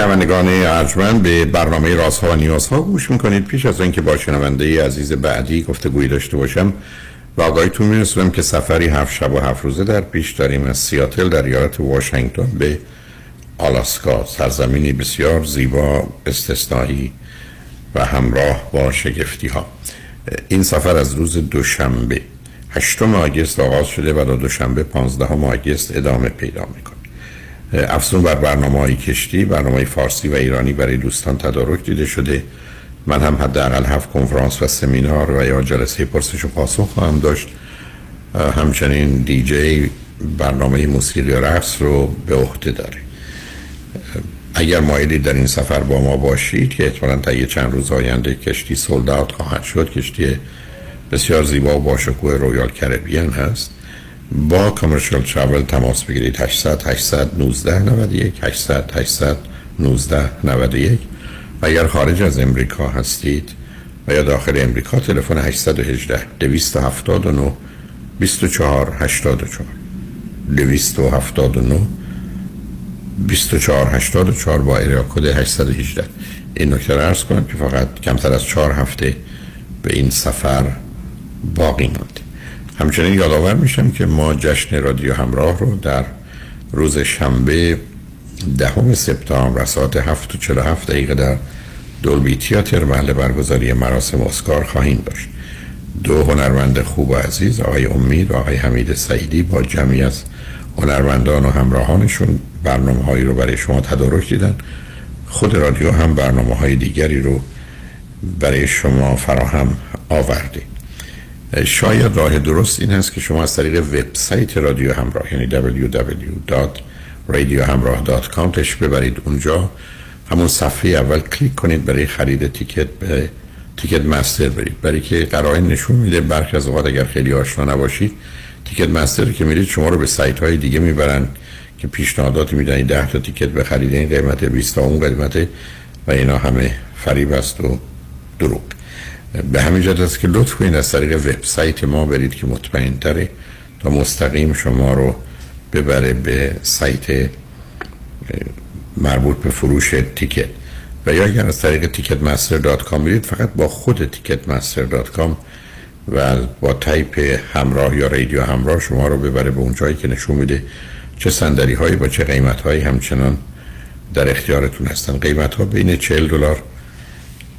شنوندگان ارجمند به برنامه رازها و نیازها گوش می‌کنید. پیش از اینکه با شنونده عزیز بعدی گفتگویی داشته باشم و آقایتون میرسونم که سفری هفت شب و هفت روزه در پیش داریم از سیاتل در ایالت واشنگتن به آلاسکا. سرزمینی بسیار زیبا استثنایی و همراه با شگفتی ها این سفر از روز دوشنبه هشتم آگست آغاز شده و تا دوشنبه پانزدهم آگست ادامه پیدا می‌کنه افزون بر برنامه های کشتی برنامه فارسی و ایرانی برای دوستان تدارک دیده شده. من هم حداقل هفت کنفرانس و سمینار و یا جلسه پرسش و پاسخ خواهم داشت. همچنین دیجی برنامه موسیقی و رقص رو به عهده داره. اگر مایلی در این سفر با ما باشید که احتمالا تا یه چند روز آینده کشتی sold out خواهد شد کشتی بسیار زیبا و باشکوه Royal Caribbean هست. با کامرشال ترافل تماس بگیرید. 800 819 91 800 819 91 و اگر خارج از امریکا هستید و یا داخل امریکا تلفن 818 279 24 84 279 24 84 با ایریا کد 818 این نکته را ارز کنم که فقط کمتر از چهار هفته به این سفر باقی مانده. همچنین یادآور میشم که ما جشن رادیو همراه رو در روز شنبه دهم سپتامبر ساعت 7 و 47 دقیقه در دولبی تیاتر محل برگزاری مراسم اسکار خواهیم داشت. دو هنرمند خوب و عزیز آقای امید و آقای حمید سعیدی با جمعی از هنرمندان و همراهانشون برنامه هایی رو برای شما تدارک دیدن. خود رادیو هم برنامه های دیگری رو برای شما فراهم آورده. شاید راه درست این هست که شما از طریق وبسایت رادیو همراه یعنی www.radiohamrah.com تش ببرید. اونجا همون صفحه اول کلیک کنید برای خرید تیکت به تیکت مستر برید. برای که قرائن نشون میده برخی از اوقات اگر خیلی آشنا نباشید تیکت مستر که میرید شما رو به سایت های دیگه می‌برن که پیشنهادات میدن. 10 تا ticket بخرید این قیمت 20 تا اون قیمت و اینا همه فریب است و دروغ. به همین جهت است که لطف کنید از طریق وبسایت ما برید که مطمئن تره تا مستقیم شما رو ببره به سایت مربوط به فروش ticket. و یا اگر از طریق Ticketmaster dot com برید فقط با خود Ticketmaster dot com و با تایپ همراه یا رادیو همراه شما رو ببره به اون جایی که نشون میده چه صندلی هایی با چه قیمت هایی همچنان در اختیارتون هستن. قیمت ها بین 40 دلار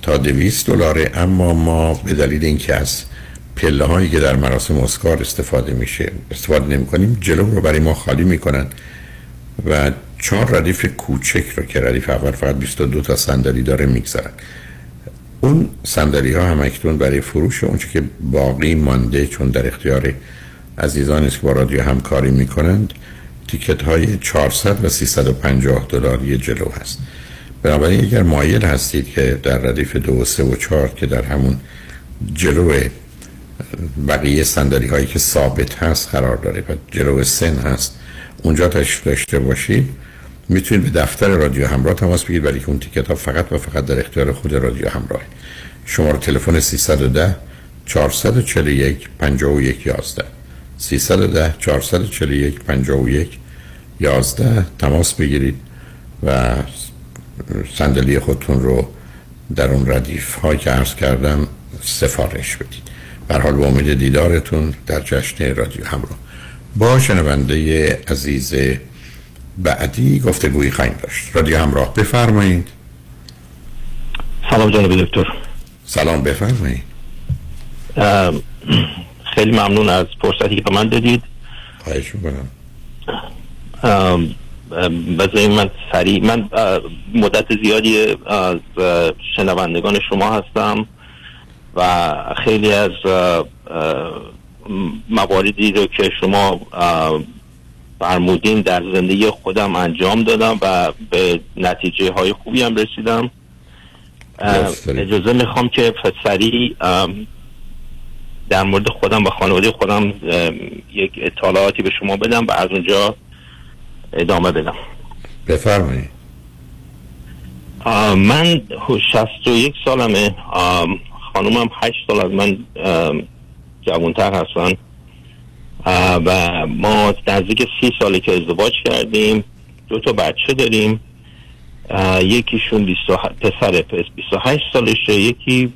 تا 200 دلاره اما ما به دلیل اینکه از پله هایی که در مراسم اسکار استفاده میشه استفاده نمی کنیم جلو رو برای ما خالی می‌کنن و چهار ردیف کوچک رو که ردیف اول فقط 22 تا صندلی داره می‌گذارن. اون صندلی ها هم اکنون برای فروش اونچه که باقی مانده چون در اختیار عزیزان است که با رادیو همکاری می‌کنند تیکت های 400 و 350 دلاری جلو هست. بنابراین اگر مایل هستید که در ردیف دو و سه و چهار که در همون جلو بقیه صندلی هایی که ثابت هست قرار داره و جلو سن هست اونجا تشریف داشته باشید. می‌تونید به دفتر رادیو همراه تماس بگیرید ولی که اون تیکت ها فقط و فقط در اختیار خود رادیو همراه شماره تلفن 310 441 51 11 310 441 51 11 تماس بگیرید و صندلی خودتون رو در اون ردیف های که عرض کردم سفارش بدید. حال با امید دیدارتون در جشن رادیو همراه. با شنونده عزیز بعدی گفتگویی خواهیم داشت. رادیو همراه بفرمایید. سلام جناب دکتر. سلام بفرمایید. خیلی ممنون از فرصتی که به من دادید. خواهش می‌کنم. بذارید من سریع من مدت زیادی از شنوندگان شما هستم و خیلی از مواردی رو که شما فرمودین در زندگی خودم انجام دادم و به نتیجه های خوبی هم رسیدم. اجازه می‌خوام که سریع در مورد خودم و خانواده خودم یک اطلاعاتی به شما بدم و از اونجا ادامه بدم. بفرمایید. من 61 سالمه. خانومم 8 سال از من جوانتر هستن. و ما نزدیک سی ساله که ازدواج کردیم. دو تا بچه داریم. یکیشون 28 پسر پس 28 سالشه. یکی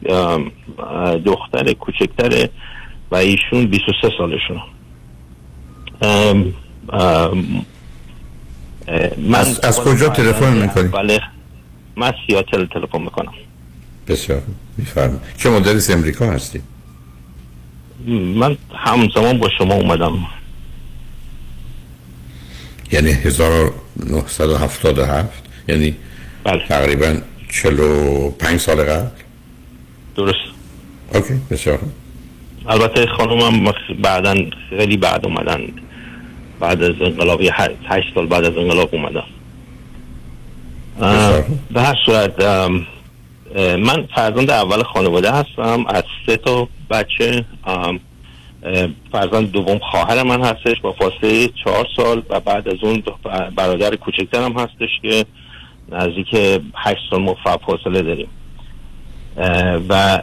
دختر کوچکتره و ایشون 23 سالشون. من از- از کجا تلفن می‌کنی؟ اول- من سیاتل تلفن می‌کنم. بسیار میفرمایید. چه مدل از امریکا هستید من همزمان با شما اومدم. یعنی 1977 یعنی بله. تقریبا 45 سال قبل؟ درست. اوکی بسیار. البته خانومم بعدا خیلی بعد اومدن. بعد از انقلاب یه هشت سال بعد از انقلاب اومدن اه، به هر صورت من فرزند اول خانواده هستم. از سه تا بچه فرزند دوم خواهر من هستش با فاصله چهار سال و بعد از اون برادر کوچکترم هستش که نزدیک هشت سال ما فاصله داریم. و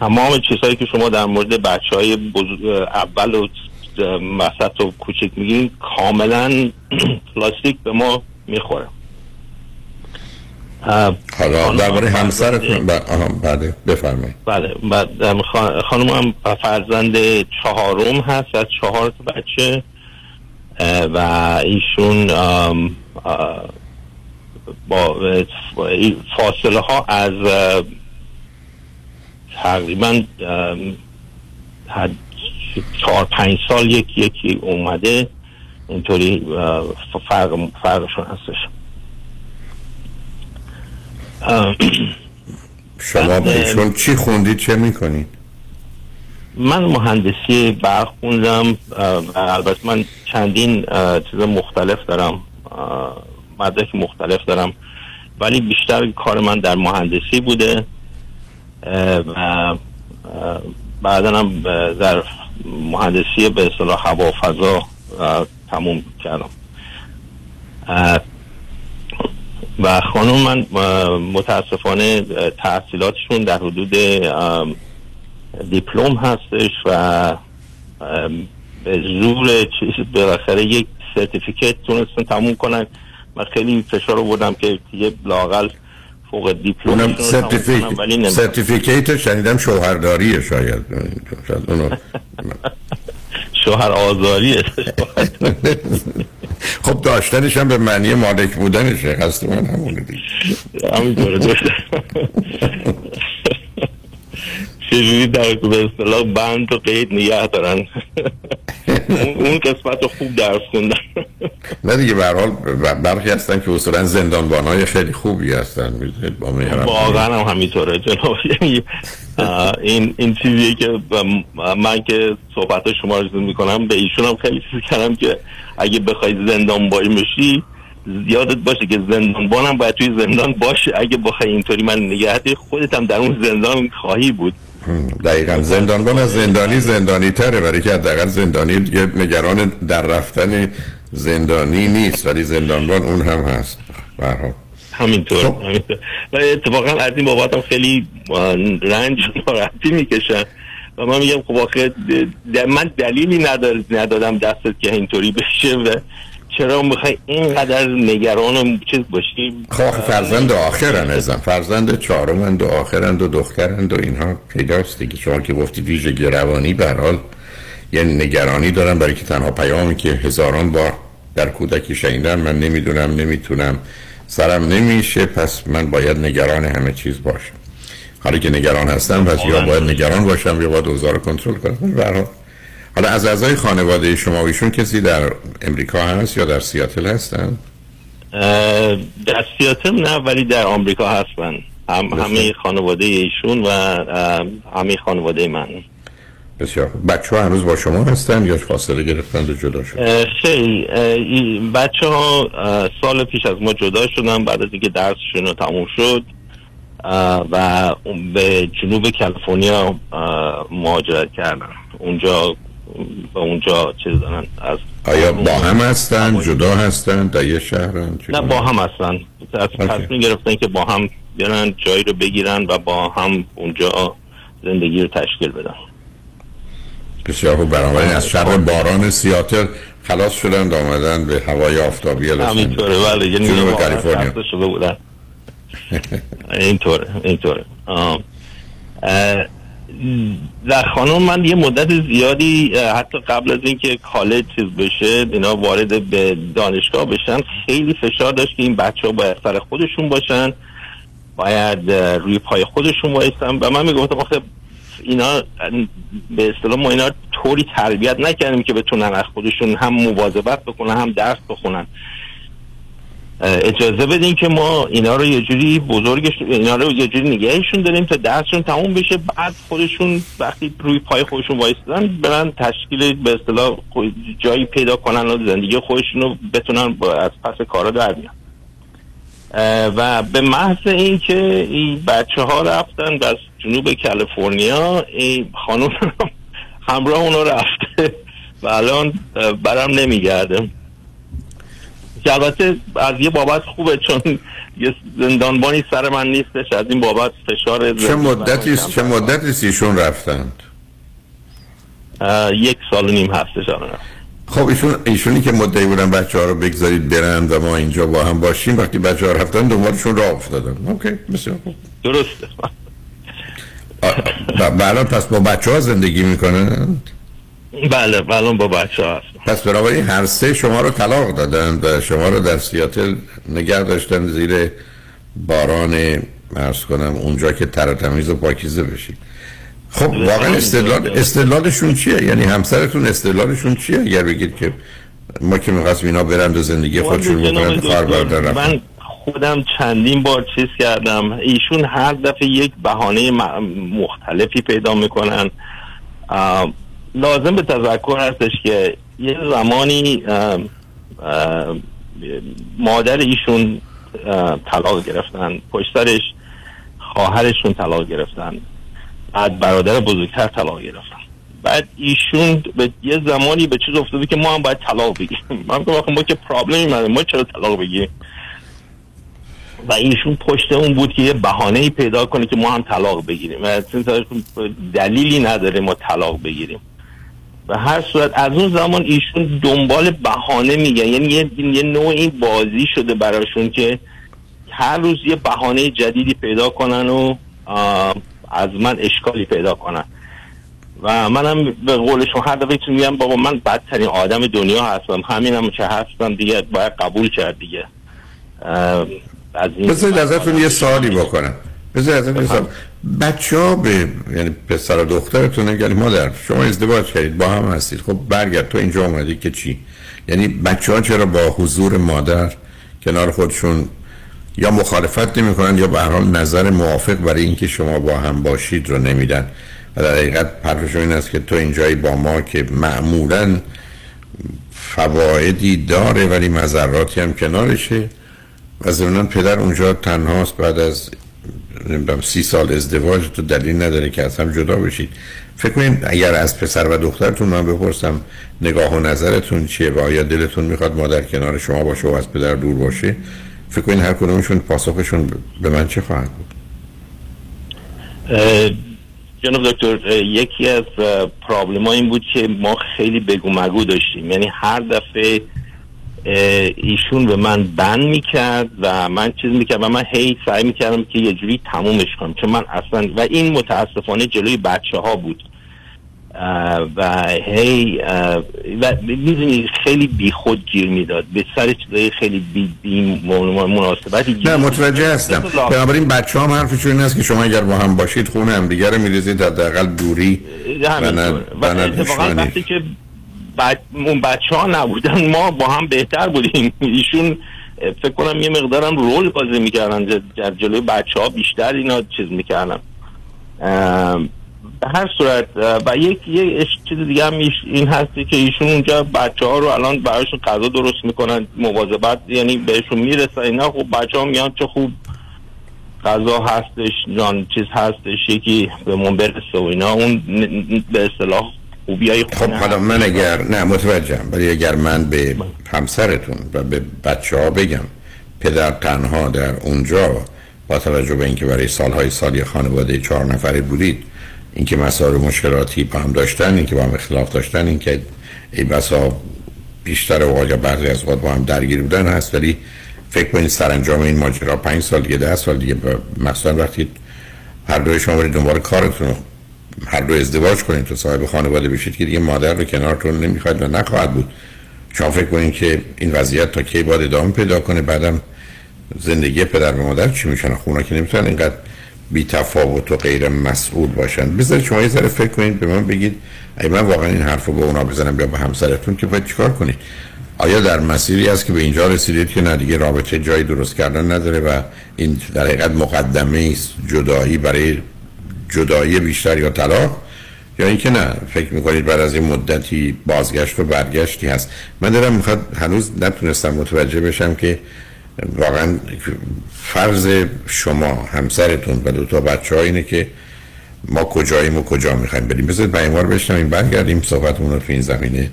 تمام چیزهایی که شما در مورد بچه های اول و وسط و کوچک میگین کاملا پلاستیک به ما می‌خوره. حالا درباره همسرتون بله بفرمایید. بله خانم هم فرزند چهارم هست از چهار تا بچه و ایشون با فاصله ها از تقریبا چهار پنج سال یکی یکی اومده اینطوری فرق فرقشون هستش. شما ایشون چی خوندید چه می‌کنید من مهندسی برق خوندم البته من چندین چیز مختلف دارم مدرک مختلف دارم ولی بیشتر کار من در مهندسی بوده و بعدا هم در مهندسی به اصطلاح هوا فضا تموم کردم. و خانم من متاسفانه تحصیلاتشون در حدود دیپلم هستش و به زور چیز بالاخره یک certificate تونستن تموم کنن. من خیلی فشار بودم که یه لاقل فوق دیپلم certificate شنیدم شوهرداریه شاید. شوهر آزاریه. خب داشتنش هم به معنی مالک بودنشه. هست من همونه دیگه. همینطوره. چجوری در به اصطلاح بند و قید نگه دارن. اون قسمت رو خوب درس خوندن. نه دیگه به هر حال ب- برخی هستن که اصولا زندانبان های خیلی خوبی هستن. با. واقعا هم همینطوره جناب. یعنی این این چیزیه که من که صحبت شما رو می‌کنم به ایشون هم خیلی چیز کردم که اگه بخوای زندانبانی بشی یادت باشه که زندانبان هم باید توی زندان باشه. اگه بخوای اینطوری من نگهتی خودت هم در اون زندان خواهی بود. دقیقا. زندانبان از زندانی زندانی تره برای که حداقل زندانی دیگه نگران در رفتن زندانی نیست ولی زندانبان اون هم هست. حال. همینطور همینطور. و اتفاقا از این بابت هم خیلی رنج ناراحتی می‌کشن. و من میگم خب آخه من دلیلی ندادم دستت که اینطوری بشه و چرا می‌خوای اینقدر نگران چیز باشی؟ خب آخه فرزند آخرن ازم فرزند چهارمند و آخرند و دخترند و اینها پیداست دیگه. شما که گفتی ویژگی روانی به حال یه نگرانی دارم برای که تنها پیامی که هزاران بار در کودکی شنیدم من نمی‌دونم نمی‌تونم سرم نمیشه پس من باید نگران همه چیز باشم. حالا که نگران هستم پس یا باید نگران باشم یا باید اوضاع رو کنترل کنم. برای حالا از اعضای خانواده شما و ایشون کسی در امریکا هست یا در سیاتل هستن؟ در سیاتل نه ولی در آمریکا هستن. هم همه خانواده ایشون و همه خانواده من. بسیار. بچه ها هنوز با شما هستن یا فاصله گرفتن و جدا شد اه، خیلی. بچه ها سال پیش از ما جدا شدن بعد از اینکه درسشون رو تموم شد و به جنوب کالیفرنیا مهاجرت کردن. اونجا به اونجا چیز دارن از آیا با هم هستن جدا هستن در یه شهرن نه با هم هستن. تصمیم گرفتن که با هم بیارن جایی رو بگیرن و با هم اونجا زندگی رو تشکیل بدن. بسیار خوب. بنابراین از شر باران سیاتل خلاص شدن و آمدن به هوای آفتابی لس همینطوره. بله یعنی جنوب واقعا کالیفرنیا. خسته شده بودن اینطوره اینطوره. در خانم من یه مدت زیادی حتی قبل از اینکه کالج چیز بشه اینا وارد به دانشگاه بشن. خیلی فشار داشت که این بچه ها باید سر خودشون باشن. باید روی پای خودشون وایستن. و من می‌گفتم آخه اینا به اصطلاح ما اینا طوری تربیت نکردیم که بتونن از خودشون هم مواظبت بکنن هم درس بخونن. اجازه بدین که ما اینا رو یه جوری بزرگش اینا رو یه جوری نگهشون داریم تا درسشون تموم بشه. بعد خودشون وقتی روی پای خودشون وایستدن برن تشکیل به اصطلاح جایی پیدا کنن و زندگی خودشون رو بتونن از پس کارا در بیان و به محض اینکه این بچه ها رفتن از جنوب کالیفرنیا این خانم همراه اونا رفته. و الان برم نمیگرده که البته از یه بابت خوبه چون یه زندانبانی سر من نیستش از این بابت فشار چه مدتی چه مدتی است ایشون رفتند؟ یک سال و نیم هستش الان. خب ایشون ایشونی که مدعی بودن بچه ها رو بگذارید برن و ما اینجا با هم باشیم وقتی بچه ها رفتن دنبالشون راه افتادن. اوکی بسیار خوب. درسته. ب- بله پس با بچه ها زندگی می‌کنن؟ بله الان با بچه هست. پس بنابراین هر سه شما رو طلاق دادن و شما رو در سیاتل نگه داشتن زیر باران ارز کنم اونجا که تر و تمیز و پاکیزه بشید. خب واقعا استدلال استدلالشون چیه؟ یعنی همسرتون استدلالشون چیه؟ اگر بگید که ما که می‌خواستم اینا برند و زندگی خودشون جناب بکنن برادر رفتن من خودم چندین بار چیز کردم. ایشون هر دفعه یک بهانه مختلفی پیدا می‌کنن. لازم به تذکر هستش که یه زمانی مادر ایشون طلاق گرفتن پشت سرش خواهرشون طلاق گرفتن بعد برادر بزرگتر طلاق گرفتن. بعد ایشون به یه زمانی به چیز افتاده که ما هم باید طلاق بگیریم. من آخه ما که پرابلمی نداریم ما چرا طلاق بگیریم؟ و ایشون پشت اون بود که یه بهانه پیدا کنه که ما هم طلاق بگیریم. و دلیلی نداره ما طلاق بگیریم. و هر صورت از اون زمان ایشون دنبال بهانه میگن. یعنی یه, یه نوع این بازی شده براشون که هر روز یه بهانه جدیدی پیدا کنن و از من اشکالی پیدا کنن. و منم به قول شما هر دفعه میگم بابا من بدترین آدم دنیا هستم. همینم که هستم دیگه باید قبول کرد دیگه. از این بذارید ازتون یه سوالی بکنم. ازتون یه سوال بچه ها به یعنی پسر و دخترتون یعنی مادر شما ازدواج کردید با هم هستید. خب برگرد تو اینجا اومدی که چی؟ یعنی بچه ها چرا با حضور مادر کنار خودشون یا مخالفت نمی‌کنن یا به هر حال نظر موافق برای اینکه شما با هم باشید رو نمیدن؟ و در حقیقت حرفشون این است که تو اینجایی با ما که معمولا فوایدی داره ولی مذراتی هم کنارشه. و ضمنا پدر اونجا تنهاست بعد از نمی‌دونم سی سال ازدواج تو دلیل نداره که از هم جدا بشید. فکر کنید اگر از پسر و دخترتون من بپرسم نگاه و نظرتون چیه و آیا دلتون می‌خواد مادر کنار شما باشه و از پدر دور باشه؟ فکر کنید هر کدومشون پاسخشون به من چه خواهد بود؟ جناب دکتر یکی از پرابلم این بود که ما خیلی بگو مگو داشتیم. یعنی هر دفعه ایشون به من بند می‌کرد و من چیز می‌کرد و من هی سعی می‌کردم که یه جوری تمومش کنم. چون من اصلا و این متاسفانه جلوی بچه ها بود و هی و می‌دونی خیلی بی خود گیر می‌داد. به سر چیزای خیلی بی, بی مناسبتی نه متوجه هستم. بنابراین بچه هم حرفشون این است که شما اگر با هم باشید خونه هم دیگر رو میریزید حداقل دوری و نه. و اتفاقا وقتی که بچ... اون بچه ها نبودن ما با هم بهتر بودیم. ایشون فکر کنم یه مقدارم رول بازی می‌کردن در جلوی بچه ها بیشتر اینا چیز می‌کردن. به هر صورت و یک یه چیز دیگه هم این هستی که ایشون اونجا بچه ها رو الان براشون غذا درست می‌کنن مواظبت یعنی بهشون می‌رسن اینا خب بچه ها میان چه خوب غذا هستش جان چیز هستش یکی به من برسه و اینا. اون به اصطلاح خب حالا من اگر نه متوجهم. ولی اگر من به همسرتون و به بچه ها بگم پدر تنها در اونجا با توجه به اینکه برای سالهای سالی خانواده چهار نفره بودید اینکه مسائل و مشکلاتی با هم داشتن اینکه با هم اختلاف داشتن اینکه ای بسا بیشتر اوقات یا بعضی از اوقات با هم درگیر بودن هست ولی فکر کنید سرانجام این ماجرا پنج سال دیگه ده سال دیگه مخصوصا وقتی هر دوی شما برید دنبال کارتون رو هر دو ازدواج کنید تو صاحب خانواده بشید که دیگه مادر رو کنارتون نمی‌خواد و نخواهد بود. شما فکر کنید که این وضعیت تا کی باید ادامه پیدا کنه بعدم زندگی پدر و مادر چی میشن؟ خونه که نمی‌تونن اینقدر بی تفاوت و غیر مسئول باشن. بذارید شما یه ذره فکر کنید به من بگید. ای من واقعا این حرف رو به اونا بزنم یا به همسرتون که باید چیکار کنید؟ آیا در مسیری است که به اینجا رسیدید که نه رابطه جایی درست کردن نداره و این در حقیقت مقدمه است جدایی برای جدایی بیشتر یا طلاق؟ یا اینکه نه فکر می‌کنید بعد از این مدتی بازگشت و برگشتی هست؟ من دارم می‌خواد هنوز نتونستم متوجه بشم که واقعا فرض شما همسرتون و دو تا بچه اینه که ما کجاییم و کجا می‌خوایم بریم. بذارید بیانوار بشنویم برگردیم صحبتمون رو تو این زمینه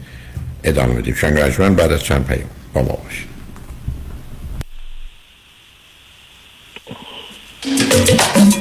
ادامه بدیم. شنگ بعد از چند پیام با ما باشید. در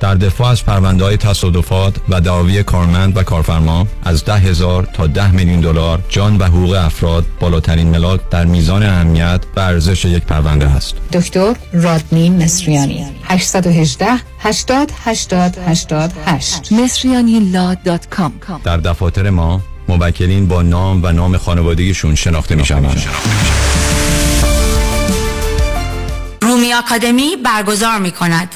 در دفاع از پرونده های تصادفات و دعاوی کارمند و کارفرما از ده هزار تا ده میلیون دلار جان و حقوق افراد بالاترین ملاک در میزان اهمیت و ارزش یک پرونده است. دکتر رادنی مصریانی 818 80 80 88 مصریانی در دفاتر ما موکلین با نام و نام خانوادگیشون شناخته می شوند. رومی آکادمی برگزار می کند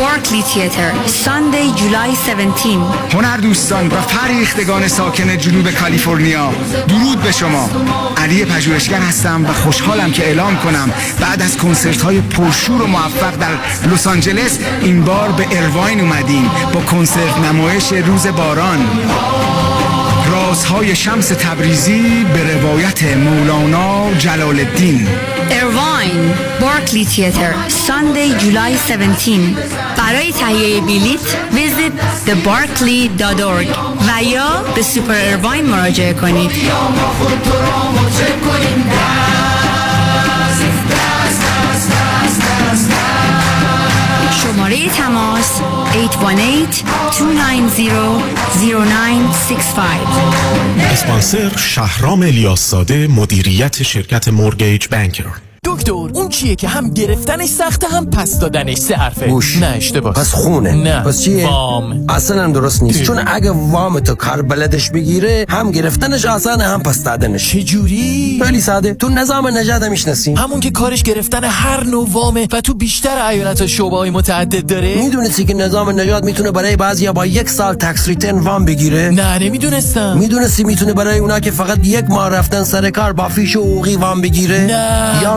بارکلی تیتر ساندی جولای 17 هنر دوستان و فریختگان ساکن جنوب کالیفرنیا درود به شما. علی پژوهشگر هستم و خوشحالم که اعلام کنم بعد از کنسرت های پرشور و موفق در لس آنجلس این بار به ارواین اومدیم با کنسرت نمایش روز باران. رازهای شمس تبریزی به روایت مولانا جلال الدین ایرواین بارکلی تیتر ساندی جولای 17 برای تهیه بلیت ویزیت thebarkley.org و یا به سوپر ایرواین مراجعه کنید. شماره تماس 818-290-0965 اسپانسر شهرام الیاس زاده مدیریت شرکت مورگیج بانکر دکتر اون چیه که هم گرفتنش سخته هم پس دادنش؟ سه حرفه. گوش. نه اشتباه. پس خونه. نه. پس چیه؟ وام. اصلا هم درست نیست. چون اگه وام تو کار بلدش بگیره هم گرفتنش آسانه هم پس دادنش. چجوری خیلی ساده. تو نظام نجات می‌شناسی. همون که کارش گرفتن هر نوع وامه و تو بیشتر ایالت شعبه های متعدد داره. می‌دونستی که نظام نجات می‌تونه برای بعضیا با یک سال tax return وام بگیره؟ نه نمی‌دونستم. می‌دونستی می‌تونه برای اونا که فقط یک ماه رفتن سر کار با فیش حقوقی وام بگیره؟ نه. یا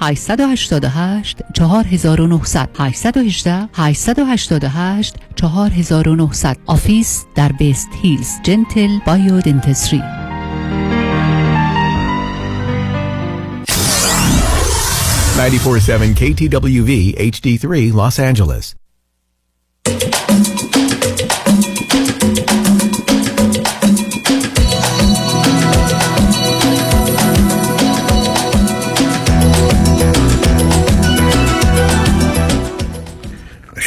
888 4900 818 888 4900 آفیس در بیست هیلز جنتل بایو دنتسری HD3 Los Angeles.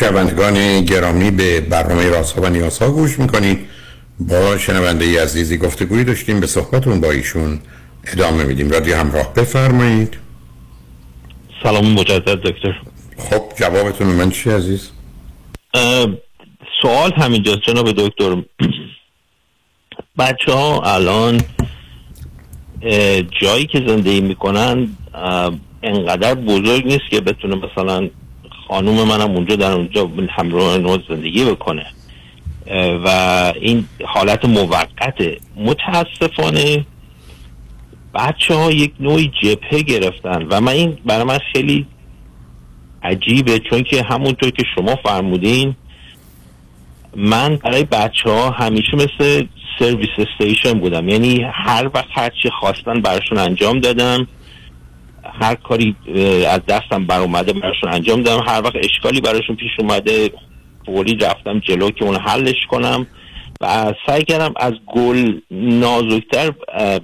شنوندگان گرامی به برنامه رازها و نیازها گوش می‌کنید. با شنونده ای عزیزی گفتگویی داشتیم به صحبتون با ایشون ادامه میدیم. رادیو همراه بفرمایید. سلام مجدد دکتر. خب جوابتون من چی عزیز؟ سوال همینجاست جناب دکتر. بچه ها الان جایی که زندگی می‌کنن انقدر بزرگ نیست که بتونه مثلا خانوم منم اونجا در اونجا همراه نوع زندگی بکنه. و این حالت موقته. متاسفانه بچه ها یک نوعی جبهه گرفتن و من این برای من خیلی عجیبه چون که همونطور که شما فرمودین من برای بچه ها همیشه مثل سرویس استیشن بودم. یعنی هر وقت هر چی خواستن براشون انجام دادم. هر کاری از دستم بر اومده براشون انجام دادم. هر وقت اشکالی براشون پیش اومده فوری رفتم جلو که اون حلش کنم. و سعی کردم از گل نازکتر اه،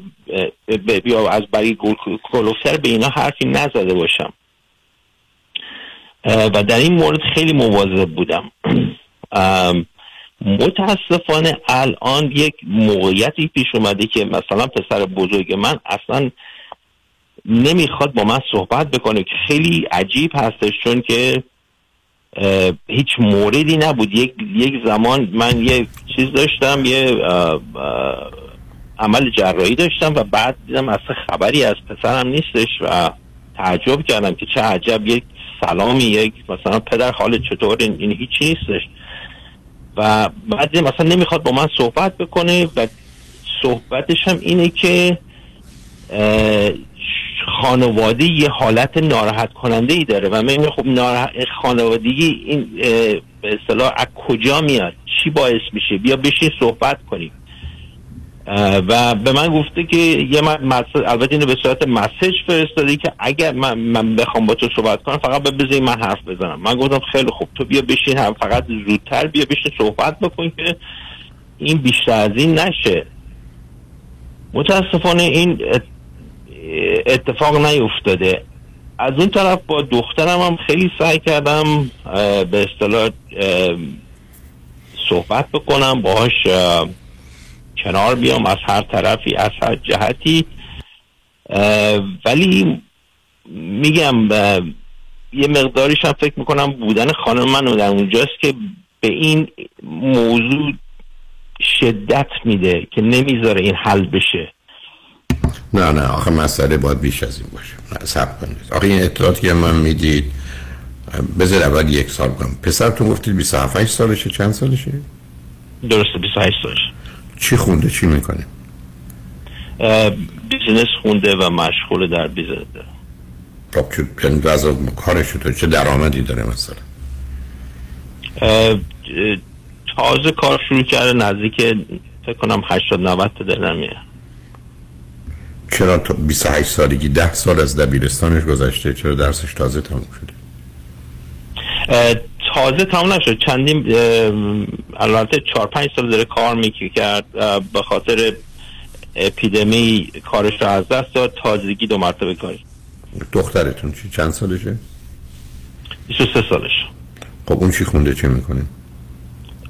اه، ب- یا از برای گل کلوفتر به اینا حرفی نزده باشم. و در این مورد خیلی مواظب بودم. متاسفانه الان یک موقعیتی پیش اومده که مثلا پسر بزرگ من اصلا نمی‌خواد با من صحبت بکنه که خیلی عجیب هستش چون که هیچ موردی نبود. یک یک زمان من یه چیز داشتم یه عمل جراحی داشتم و بعد دیدم اصلا خبری از پسرم نیستش و تعجب کردم که چه عجب یک سلامی یک مثلا پدر حال چطور این, هیچی نیستش. و بعد مثلا نمی‌خواد با من صحبت بکنه و صحبتش هم اینه که خانواده یه حالت ناراحت کننده ای داره و من خب ناراحت خانوادگی این به اصطلاح از کجا میاد؟ چی باعث میشه؟ بیا بشین صحبت کنیم. و به من گفته که یه من البته اینو به صورت مسج فرستاده که اگر من, من بخوام با تو صحبت کنم فقط به بذاری من حرف بزنم. من گفتم خیلی خوب تو بیا بشین هم فقط زودتر بیا بشین صحبت بکن که این بیشتر از این نشه. متاسفانه این اتفاق نیفتاده. از اون طرف با دخترم هم خیلی سعی کردم به اصطلاح صحبت بکنم باهاش اه، کنار بیام از هر طرفی از هر جهتی. ولی میگم یه مقداریش هم فکر می‌کنم بودن خانم من در اونجاست که به این موضوع شدت میده که نمی‌ذاره این حل بشه. نه نه آخه مسئله باید بیش از این باشه. نه صبر کنید. آخه این اطلاعاتی که من می‌دید بذار اول یک سوال کنم. پسرتون گفتید 27 سالشه چند سالشه؟ درسته 28 سالش. چی خونده؟ چی می‌کنه؟ اه، business خونده و مشغول در business. خب چه یعنی وضع کارش تو چه درآمدی داره مثلا؟ تازه کار شروع کرده نزدیک فکر کنم 80 90 تا دلار میاد چرا تا 28 سالگی 10 سال از دبیرستانش گذشته؟ چرا درسش تازه تموم شده؟ تازه تمام نشد. چندین البته چهار پنج سال داره کار می‌کرد به خاطر اپیدمی کارش رو از دست داد تازگی دو مرتبه کاری. دخترتون چی؟ چند سالشه؟ 23 سالش. خب اون چی خونده چه می‌کنه؟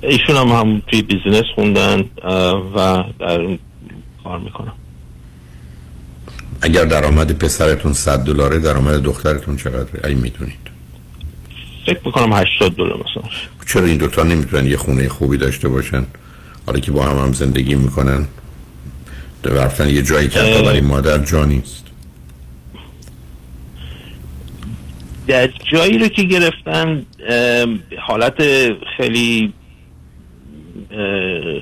ایشون هم هم توی بیزینس خوندن و در اون کار می‌کنن. اگر درآمد پسرتون 100 دلاره درآمد دخترتون چقدره؟ اگه می‌دونید. فکر می‌کنم 80 دلار مثلا. چرا این دوتا نمی‌تونن یه خونه خوبی داشته باشن؟ حالا که با هم هم زندگی می‌کنن رفتن یه جایی که حتی اه. برای مادر جا نیست. در جایی رو که گرفتن حالت خیلی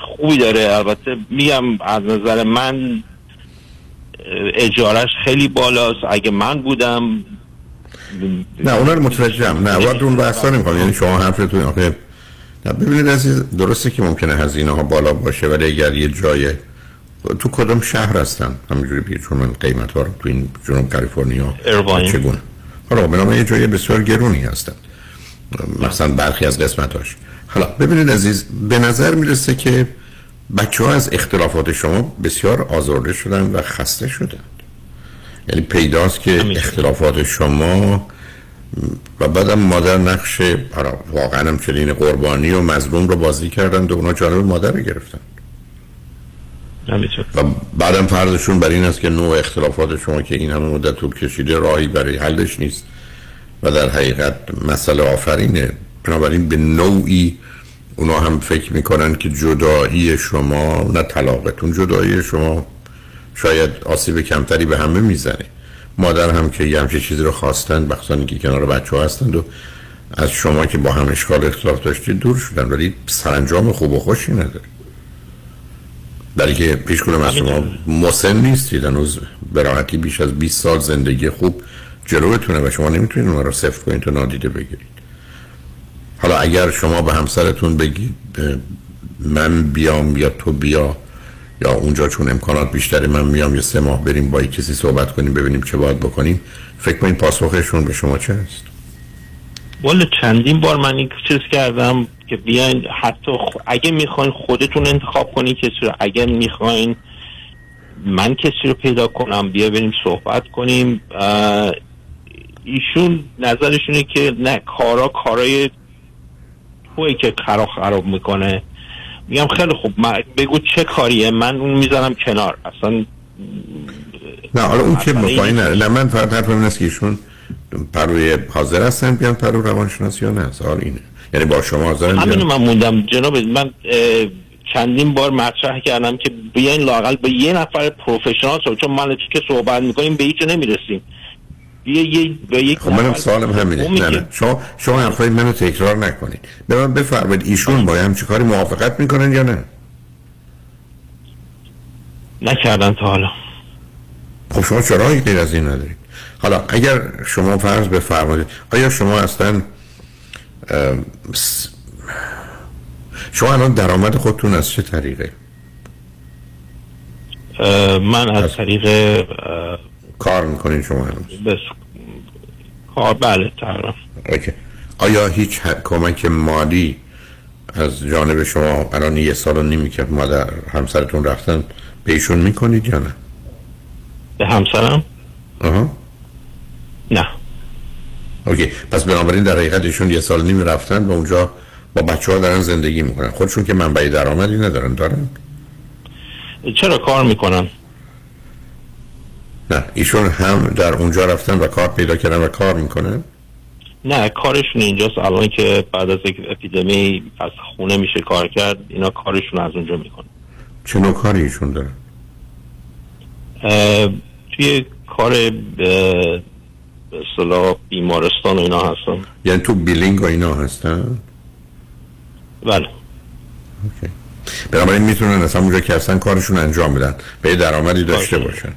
خوبی داره. البته میگم از نظر من اجارش خیلی بالاست. اگه من بودم نه اونا رو متوجهم. نه وارد اون بحثا نمی‌خوام یعنی شما حرفتون آخه نه ببینید عزیز درسته که ممکنه هزینه ها بالا باشه ولی اگر یه جای تو کدام شهر هستن؟ همینجوری بگید چون من قیمت ها رو تو این جنوب کالیفرنیا. چگونه؟ حالا به نام یه جای بسیار گرونی هستن. مثلا برخی از قسمتاش. حالا ببینید عزیز به نظر می‌رسه که بچه ها از اختلافات شما بسیار آزرده شدن و خسته شدن یعنی پیداست که اختلافات شما و بعدم مادر نقش واقعا هم چنین قربانی و مظلوم رو بازی کردن و اونا جانب مادر رو گرفتن و بعدم فرضشون بر این است که نوع اختلافات شما که این همه مدت طول کشیده راهی برای حلش نیست. و در حقیقت مسئله آفرینه. بنابراین به نوعی اونا هم فکر می‌کنن که جدایی شما نه طلاقتون جدایی شما شاید آسیب کمتری به همه می‌زنه. مادر هم که یه همچه چیزی رو خواستن بخصانی که کنار بچه ها هستند و از شما که با هم اشکال اختلاف داشتید دور شدن ولی سرانجام خوب و خوشی نداره. برای که پیش کنم از شما مسن نیستید هنوز به راحتی بیش از 20 سال زندگی خوب جلوتونه و شما نمی‌تونید اونها رو صفر کنید تا نادیده بگیرید. اگر شما به همسرتون بگید من بیام یا تو بیا یا اونجا چون امکانات بیشتره من میام یه سه ماه بریم با کسی صحبت کنیم ببینیم چه باید بکنیم فکر کنید پاسخشون به شما چه هست والا چندین بار من این چیز کردم که بیاین حتی خ- اگه می‌خواین خودتون انتخاب کنین کسی رو اگه می‌خواین من کسی رو پیدا کنم بیا بریم صحبت کنیم ایشون نظرشونه که نه کارا کارای توی که خراب خراب می‌کنه. میگم خیلی خوب. من بگو چه کاریه؟ من اون می‌ذارم کنار. اصلا نه حالا اون که اینه. نه نه، من فقط حرفم این است که ایشون پروی حاضر هستن بیان پرو روانشناسی یا نه. سوال اینه. یعنی با شما حاضرن بیان همینو من موندم. جناب من چندین بار مطرح کردم که بیاین لاقل به یه نفر پروفشنال چون من که صحبت می‌کنیم به هیچ نمی‌رسیم. یه یه به یک خب منم سوالم همینه. میگه- نه نه. شما شما حرفای منو تکرار نکنید. به من بفرمایید ایشون با همچی کاری موافقت می‌کنن یا نه؟ نکردن تا حالا. خب شما چرا غیر از این ندارید. حالا اگر شما فرض بفرمایید آیا شما اصلا شما الان درآمد خودتون از چه طریقه؟ من از طریق کار می‌کنید شما الان بس. کار بله تقریبا اوکی. آیا هیچ ه- کمک مالی از جانب شما الان یه سال و نیمی که مادر همسرتون رفتن به ایشون می‌کنید یا نه؟ به همسرم؟ آها. نه. اوکی. پس بنابراین در حقیقت ایشون یه سال نیم رفتن و اونجا با بچه ها دارن زندگی می‌کنن. خودشون که منبع درآمدی ندارن دارن؟ چرا کار می‌کنن؟ نه ایشون هم در اونجا رفتن و کار پیدا کردن و کار می‌کنن؟ نه کارشون اینجاست. الان که بعد از یک اپیدمی از خونه میشه کار کرد اینا کارشون از اونجا می‌کنن. چه نوع کاری ایشون دارن توی کار به اصطلاح بیمارستان و اینا هستن. یعنی تو بیلینگ و اینا هستن؟ بله. بنابراین می‌تونن اصلا اونجا که هستن کارشون انجام بدن. به درآمدی داشته باشن.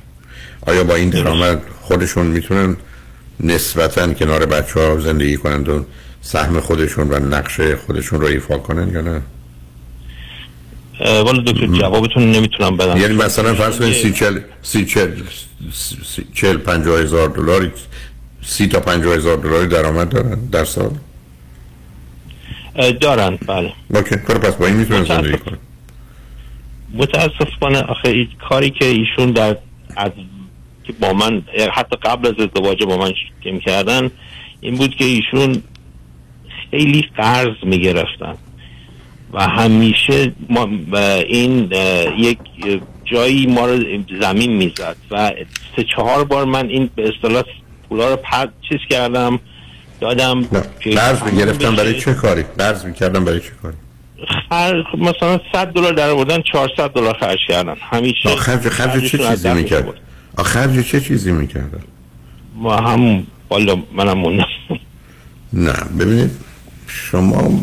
آیا با این درآمد خودشون می‌تونن نسبتا کنار بچه ها زندگی کنند و سهم خودشون و نقش خودشون رو ایفا کنن یا نه؟ والا دکتر جوابتون نمی‌تونم بدم. یعنی مثلا فرض کنید سی چل سی چل سی چل پنجاه هزار دلاری سی تا پنجاه هزار دلاری درآمد دارن در سال؟ دارن بله. اوکی کار پس با این می‌تونن زندگی کنن. متاسفانه آخه کاری که ایشون در از که با من حتی قبل از ازدواج با من که کردن این بود که ایشون خیلی قرض می‌گرفتن. و همیشه ما این یک جایی ما رو زمین می‌زد. و سه چهار بار من این به اصطلاح پولا رو پرد چیز کردم دادم قرض می‌گرفتن برای. چه کاری؟ قرض می‌کردن برای چه کاری؟ مثلا 100 دلار در آوردن 400 دلار خرج کردن. همیشه خرج خرج چه چیزی می‌کرد؟ خرج چه چیزی می‌کردن ما هم والا منم موندم. نه ببینید شما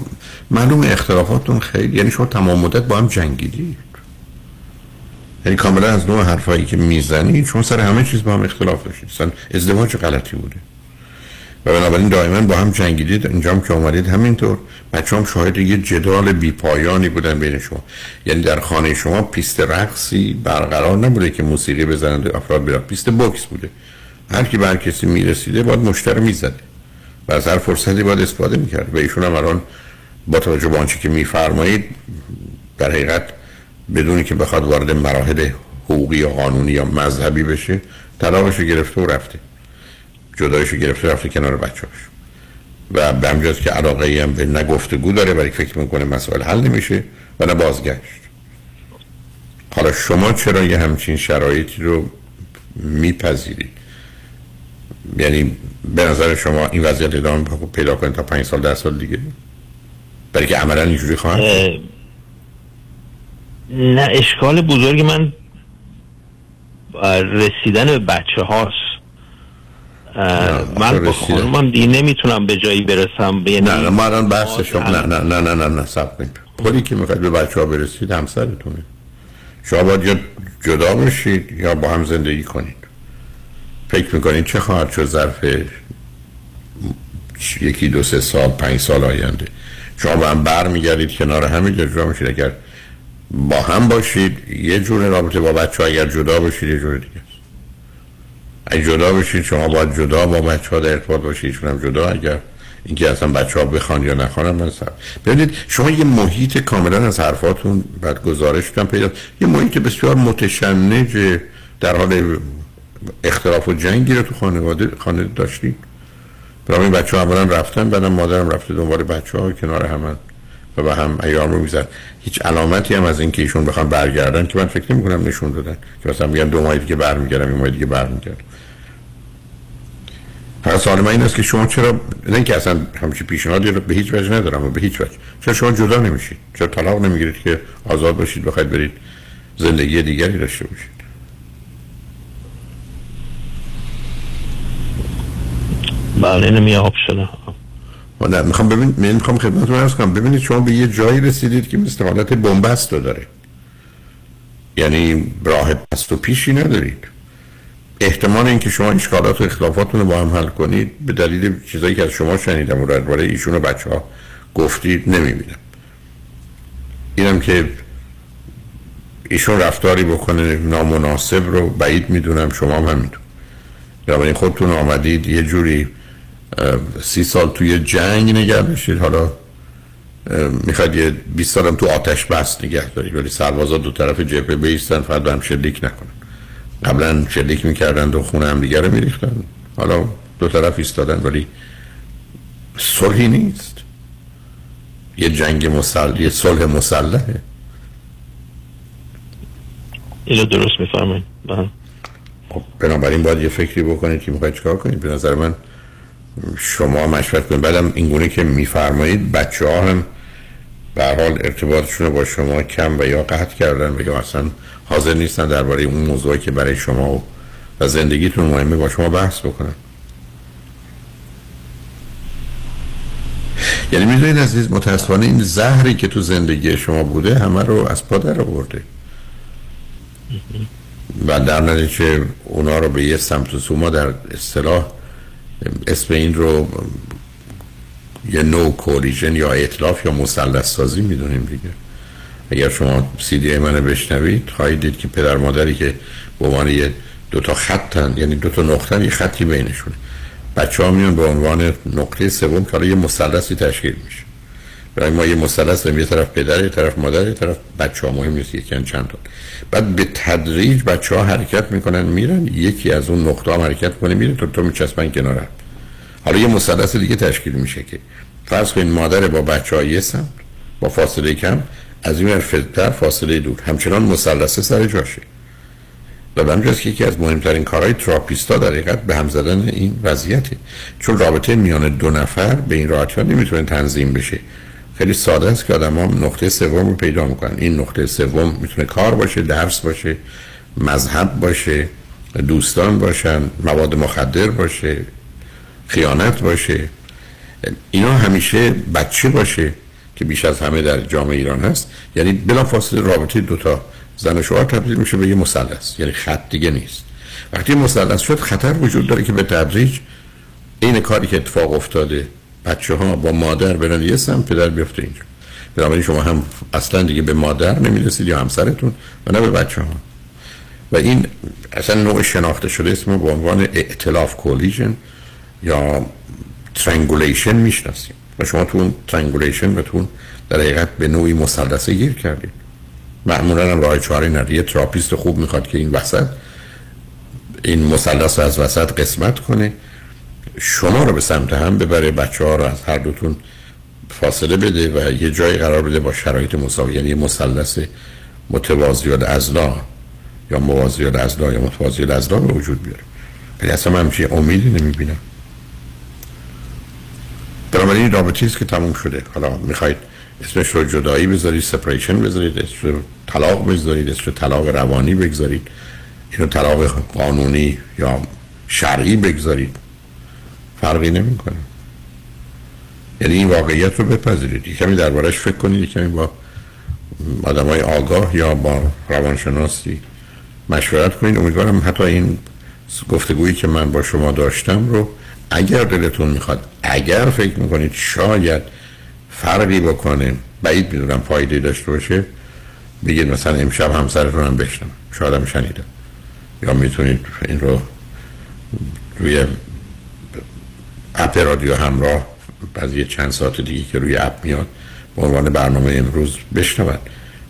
معلوم اختلافاتون خیلی یعنی شما تمام مدت با هم جنگیدید. یعنی کاملا از نوع حرفایی که می‌زنید شما سر همه چیز با هم اختلاف داشتید. اصلا ازدواج غلطی بوده. و بنابراین دائما با هم جنگیدید. اینجا هم که اومدید همینطور. بچه هم شاهد یه جدال بیپایانی بودن بین شما. یعنی در خانه شما پیست رقصی برقرار نبوده که موسیقی بزنند افراد برن پیست بوکس بوده. هر کی به هر کسی می‌رسیده باید مشتری می‌زده. و از هر فرصتی باید استفاده می‌کرد. و ایشون هم الان با توجه به آنچه که میفرمایید در حقیقت بدونی که بخواد وارد مراحل حقوقی یا قانونی یا مذهبی بشه طلاقش گرفته و رفته. جدایش گرفته رفته کنار بچه‌هاش. و به همجاز که علاقه هم به نه گفتگو داره برای فکر می‌کنه مسائل حل نمیشه و نه بازگشت. حالا شما چرا یه همچین شرایطی رو میپذیرید؟ یعنی به نظر شما این وضعیت ادامه بخواد پیدا کنید تا پنج سال ده سال دیگه؟ برای که عملا اینجوری خواهد نه اشکال بزرگ من رسیدن به بچه هاست من با. خانومم دیگه نمی‌تونم به جایی برسم یعنی نه نه ما الان بحث شما نه نه نه نه نه نه سب کنید. که می‌خواید به بچه ها برسید همسرتونه. شما باید یا جدا بشید یا با هم زندگی کنید. فکر می‌کنید چه خواهد شد ظرف یکی دو سه سال پنج سال آینده؟ شما با هم بر میگردید کنار همین جدا میشید. اگر با هم باشید یه جور رابطه با بچه ها اگر جدا باشید یه جور دیگه. اگه جدا بشید شما باید جدا با بچه ها در ارتباط باشید ایشون هم جدا اگر اینکه اصلا بچه ها بخوان یا نخوان من سر ببینید شما یه محیط کاملا از حرفاتون بعد گزارش هم پیدا یه محیط بسیار متشنج در حال اختلاف و جنگی رو تو خانواده خانه داشتید برای بچه ها اولا رفتن بعدم مادرم رفته دنبال بچه ها کنار همن و به هم ایام رو می‌زد. هیچ علامتی هم از اینکه ایشون بخوام برگردن که من فکر نمی کنم نشون دادن. که مثلا میگن دو ماه دیگه برمیگردم یه ماه دیگه برمیگردم. فقط سوال من این است که شما چرا نه اینکه اصلا همچی پیشنهادی رو به هیچ وجه ندارم و به هیچ وجه. چرا شما جدا نمیشید؟ چرا طلاق نمی‌گیرید که آزاد باشید بخواید برید زندگی دیگری داشته باشید؟ بله اینو آب شده نه می‌خوام ببین من می‌خوام خدمتتون عرض کنم. ببینید شما به یه جایی رسیدید که مثل حالت بنبست رو داره یعنی راه پست و پیشی ندارید. احتمال اینکه شما اشکالات و اختلافاتون رو با هم حل کنید به دلیل چیزایی که از شما شنیدم و درباره ایشون و بچه ها گفتید نمی‌بینم. اینم که ایشون رفتاری بکنه نامناسب رو بعید می‌دونم شما هم همینطور. یا خودتون آمدید یه جوری سی سال توی جنگ نگه بشید حالا می‌خواد یه 20 سالم تو آتش بس نگه دارید ولی سربازا دو طرف جبهه بیستن فقط هم شلیک نکنن. قبلا شلیک می‌کردن و خونه هم دیگه رو میریختن. حالا دو طرف ایستادن ولی صلحی نیست. یه جنگ مسلح یه صلح مسلحه. اینو درست میفرمایید بله. خب بنابراین باید یه فکری بکنید که می‌خواید چیکار کنید. به نظر من شما مشورت کنید. بعدم این گونه که میفرمایید بچه ها هم به حال ارتباطشون با شما کم و یا قطع کردن و یا اصلا حاضر نیستن درباره اون موضوعی که برای شما و زندگیتون مهمه با شما بحث بکنن. یعنی می‌دونید عزیز متاسفانه این زهری که تو زندگی شما بوده همه رو از پادر آورده. و در نتیجه اونا رو به یه سمت و سوما در اصطلاح اسم این رو یه نو کولیژن یا اطلاف یا مسلس سازی می‌دونیم دیگه. اگر شما سی دی منو بشنوید خواهید دید که پدر مادری که به عنوان یه دو تا خطن یعنی دو تا نقطه یه خطی بینشونه. بچه ها میان به عنوان نقطه سوم که یه مثلثی تشکیل میشه. برای ما یه مثلث یه طرف پدر یه طرف مادر یه طرف بچه ها مهم نیست یکی چند تا. بعد به تدریج بچه ها حرکت می‌کنن میرن. یکی از اون نقطه ها حرکت کنه میره تو تو میچسبن کنار حالا یه مثلث دیگه تشکیل میشه که فرض کنید مادر با بچه ها یه با فاصله کم از این در فاصله دور. همچنان مثلث سر جاشه. و همجاست که یکی از مهمترین کارهای تراپیستا در حقیقت به هم زدن این وضعیته. چون رابطه میان دو نفر به این راحتی ها نمی‌تونه تنظیم بشه. خیلی ساده است که آدم نقطه سوم رو پیدا می‌کنن. این نقطه سوم می‌تونه کار باشه درس باشه مذهب باشه دوستان باشن مواد مخدر باشه خیانت باشه. اینا همیشه بچه باشه که بیش از همه در جامعه ایران هست. یعنی بلا فاصله رابطه دوتا زن و شوهر تبدیل میشه به یه مثلث. یعنی خط دیگه نیست. وقتی مثلث شد خطر وجود داره که به تدریج این کاری که اتفاق افتاده بچه ها با مادر برن یه سم پدر بیفته اینجا. بنابراین شما هم اصلا دیگه به مادر نمی‌رسید یا همسرتون و نه به بچه ها و این اصلا نوع شناخته شده اسم به عنوان ائتلاف coalition یا triangulation می‌شناسیم. و شما تو اون triangulation و تو در حقیقت به نوعی مثلثه گیر کردید. معمولا هم راه چاره‌ای نداره therapist خوب می‌خواد که این وسط این رو از وسط قسمت کنه. شما رو به سمت هم ببره بچه ها رو از هر دوتون فاصله بده و یه جایی قرار بده با شرایط مساوی یعنی مثلث متوازی الازلا یا موازی الازلا یا متوازی الازلا به وجود بیاره. ولی اصلا من همچین امیدی نمی‌بینم. این رابطی است که تموم شده. حالا می‌خواید اسمش رو جدایی بذارید سپریشن بذارید اسمش رو طلاق بذارید اسمش رو طلاق روانی بگذارید اینو طلاق قانونی یا شرعی بگذارید. فرقی نمی‌کنه. یعنی این واقعیت رو بپذیرید. کمی دربارش فکر کنید کمی با آدم های آگاه یا با روانشناسی مشورت کنید. امیدوارم حتی این گفتگویی که من با شما داشتم رو اگر دلتون می‌خواد اگر فکر می‌کنید شاید فرقی بکنه بعید می‌دونم فایده داشته باشه بگید مثلا امشب همسرتون هم بشنم شاید هم شنیدم یا می‌تونید این رو روی اپ رادیو همراه بعضی چند ساعت دیگه که روی اپ میاد به عنوان برنامه امروز بشنون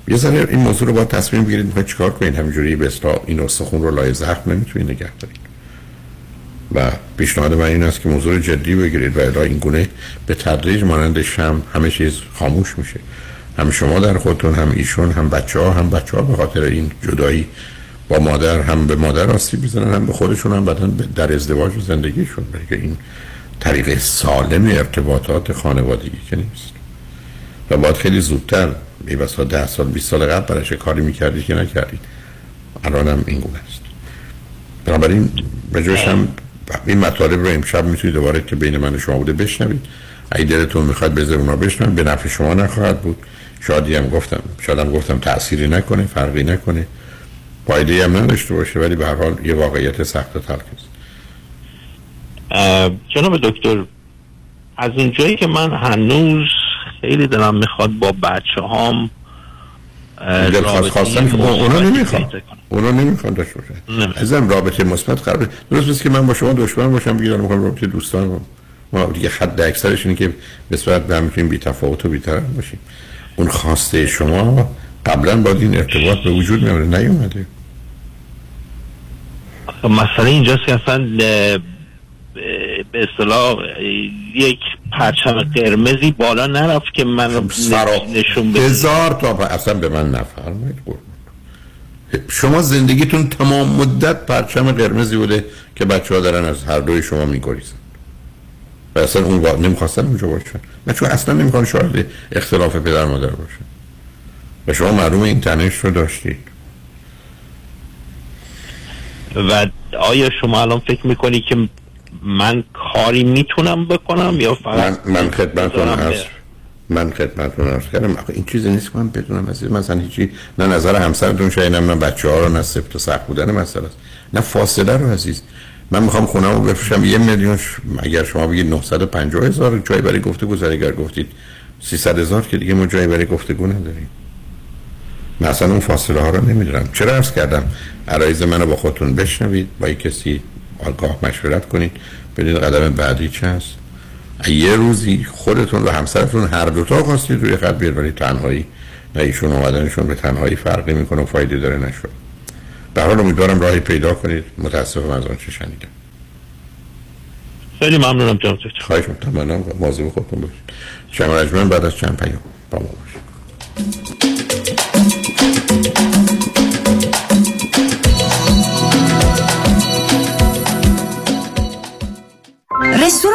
یه ذره این موضوع رو با تصمیم بگیرید می‌خواید چیکار کنید؟ همینجوری به این استخون رو لای زخم نمی‌تونید نگه دارید. و پیشنهاد من این است که موضوع جدی بگیرید و الا این گونه به تدریج مانند شم همه چیز خاموش میشه. هم شما در خودتون هم ایشون هم بچه ها هم بچه ها به خاطر این جدایی با مادر هم به مادر آسیب بزنن هم به خودشون هم بعدا در ازدواج و زندگیشون. که این طریق سالم ارتباطات خانوادگی که نیست. و باید خیلی زودتر بیبسا ده سال 20 سال قبل برش کاری می‌کردید که نکردید الان هم این گونه است. بنابراین به هم این مطالب رو امشب می‌تونید دوباره که بین من و شما بوده بشنوید. اگه دلتون می‌خواد بذار اونا بشنوید به نفع شما نخواهد بود. شادی هم گفتم شاید هم گفتم تأثیری نکنه فرقی نکنه. فایده هم نداشته باشه ولی به هر حال یه واقعیت سخت و تلخ است. جناب دکتر از اونجایی که من هنوز خیلی دلم می‌خواد با بچه هام دلخواست خواستن که اونا نمی‌خوان. اونا نمی‌خوان داشته باشن ازم رابطه مثبت قرار درست بس که من با شما دشمن باشم بگیرم می‌خوام رابطه دوستان رو. ما دیگه حد اکثرش اینه که به صورت به می‌تونیم بی تفاوت و بی طرف باشیم. اون خواسته شما قبلا با این ارتباط به وجود میامده نیومده. مسئله اینجاست که اصلا به اصطلاح یک پرچم قرمزی بالا نرفت که من رو نشون بده. هزار تا اصلا به من نفرمایید شما زندگیتون تمام مدت پرچم قرمزی بوده که بچه ها دارن از هر دوی شما میگریزن. و اصلا اون وقت نمی‌خواستن اونجا باشن. نه چون اصلا نمی‌خوان شاید اختلاف پدر مادر باشن. و شما معلوم این تنش رو داشتید. و آیا شما الان فکر می‌کنی که من کاری می‌تونم بکنم یا فقط من, من خدمتتون هست من خدمتتون عرض کردم. این چیزی نیست که من بدونم از مثلا هیچی نه نظر همسرتون شاید نه بچه ها رو نه سفت و سخت بودن مسئله است. نه فاصله رو عزیز. من می‌خوام خونه رو بفروشم. یه میلیون اگر شما بگید 950 هزار جایی برای گفته گذاری اگر گفتید 300 هزار که دیگه ما جایی برای گفتگو نداریم. من اصلا اون فاصله ها رو نمی‌دونم. چرا عرض کردم؟ عرایز منو با خودتون بشنوید. با کسی آگاه مشورت کنید. ببینید قدم بعدی چه هست یه روزی خودتون و همسرتون هر دوتا خواستید روی خط بیاد ولی تنهایی. نه ایشون اومدنشون به تنهایی فرقی می‌کنه و فایده داره نشد. به حال امیدوارم راهی پیدا کنید. متاسفم از آن چه شنیدم. خیلی ممنونم جناب خواهش می‌کنم. مواظب خودتون باشید شما بعد از چند پیام با ما باشید. Nessuno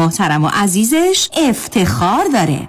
محترم و عزیزش افتخار داره.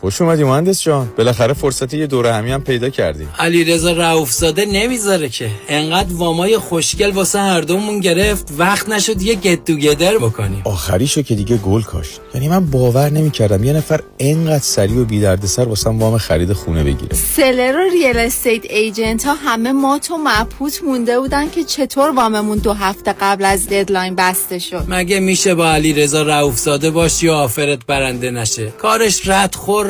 خوش اومدی مهندس جان. بالاخره فرصت یه دوره همی هم پیدا کردیم علیرضا رؤوف زاده نمی‌ذاره که. انقدر وامای خوشگل واسه هر دومون گرفت وقت نشد یه گت توگیدر بکنیم. آخریشو که دیگه گل کاشت. یعنی من باور نمی‌کردم یه نفر انقدر سریع و بی دردسر واسه وام خرید خونه بگیره. seller و real estate agent ها همه مات و مبهوت مونده بودن که چطور واممون دو هفته قبل از deadline بسته شد. مگه میشه با علیرضا رؤوف زاده باشی و offer ت برنده نشه؟ کارش رد خور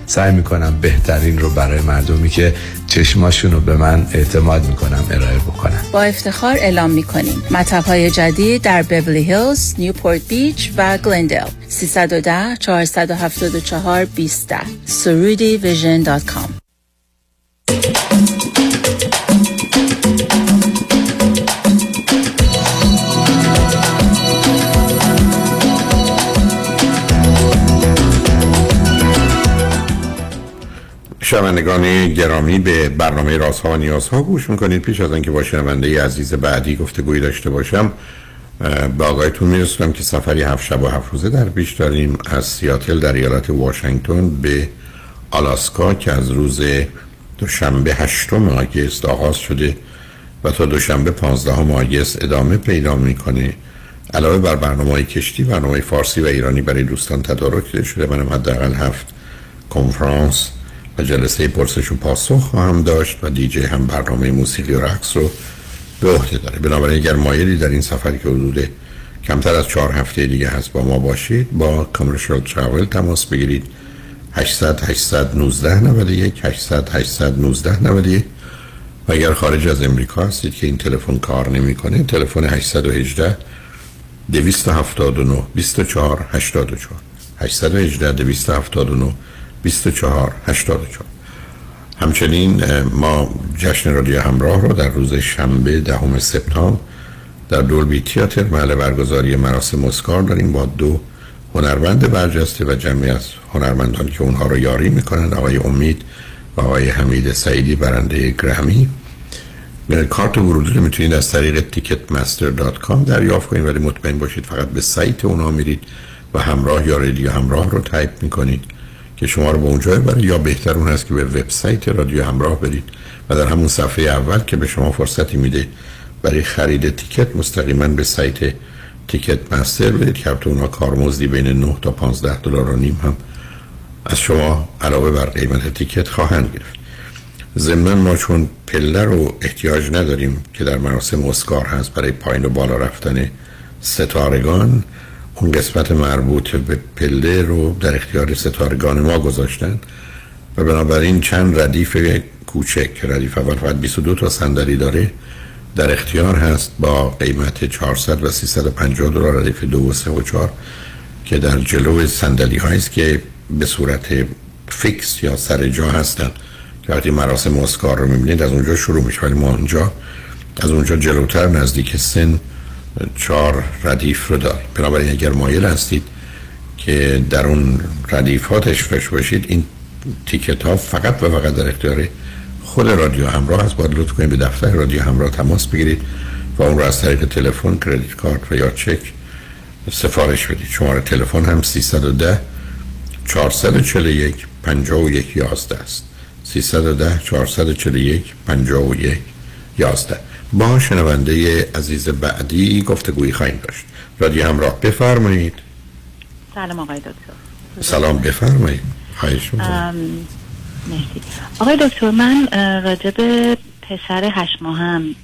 سعی می‌کنم بهترین رو برای مردمی که چشماشون رو به من اعتماد می‌کنم ارائه بکنم با افتخار اعلام می‌کنیم. مطب های جدید در بیولی هیلز، نیوپورت بیچ و گلندل 310 474 20 سرودی ویژن شنوندگان گرامی به برنامه رازها و نیازها گوش می‌کنید. پیش از آنکه با شنونده عزیز بعدی گفتگویی داشته باشم به آقایتون میرسونم که سفری هفت شب و هفت روزه در پیش داریم از سیاتل در ایالت واشنگتن به آلاسکا که از روز دوشنبه هشتم آگست آغاز شده و تا دوشنبه پانزدهم آگست ادامه پیدا می‌کنه. علاوه بر برنامه های کشتی برنامه فارسی و ایرانی برای دوستان تدارک شده. منم حداقل هفت کنفرانس جلسه پرسش و پاسخ خواهم داشت و دیجی هم برنامه موسیقی و رقص رو به عهده داره. بنابراین اگر مایلی در این سفری که حدود کمتر از چهار هفته دیگه هست با ما باشید با کامرشال تراول تماس بگیرید. 800 819 91 800 819 91 و اگر خارج از امریکا هستید که این تلفن کار نمی‌کنه تلفن 818 279 24 84 818 279 24 84 همچنین ما جشن رادیو همراه رو در روز شنبه دهم سپتامبر در Dolby Theatre محل برگزاری مراسم اسکار داریم با دو هنرمند برجسته و جمعی از هنرمندان که اونها رو یاری می‌کنند آقای امید و آقای حمید سعیدی برنده گرمی. کارت ورودی رو می‌تونید از طریق Ticketmaster dot com دریافت کنید ولی مطمئن باشید فقط به سایت اونها میرید و همراه یا رادیو همراه رو تایپ می‌کنید. که شما رو به اونجا ببره یا بهتر اون هست که به وبسایت رادیو همراه برید و در همون صفحه اول که به شما فرصتی میده برای خرید ticket مستقیما به سایت Ticketmaster برید که البته اونا کارمزدی بین 9 تا 15 دلار و نیم هم از شما علاوه بر قیمت ticket خواهند گرفت. ضمن ما چون پله رو احتیاج نداریم که در مراسم اسکار هست برای پایین و بالا رفتن ستارگان اون قسمت مربوط به پله رو در اختیار ستارگان ما گذاشتن و بنابراین چند ردیف کوچک ردیف اول فقط 22 تا صندلی داره در اختیار هست با قیمت 400 و 350 دلار ردیف دو و سه و چهار که در جلو صندلی است که به صورت فیکس یا سر جا هستن که وقتی مراسم اسکار رو می‌بینید از اونجا شروع میشه. ولی ما اونجا از اونجا جلوتر نزدیک سن چهار ردیف رو دار بنابراین اگر مایل هستید که در اون ردیف ها تشفش باشید این تیکت ها فقط و فقط در اختیار خود رادیو همراه هست باید لطف کنید به دفتر رادیو همراه تماس بگیرید و اون رو از طریق تلفن کردیت کارت و یا چک سفارش بدید. شماره تلفن هم 310 441 51 11 است. 310 441 51 11 با شنونده عزیز بعدی گفتگویی خواهیم داشت. رادیو همراه بفرمایید. سلام آقای دکتر. سلام بفرمایید. خواهش مرسی. آقای دکتر من راجع به پسر هشت ماهم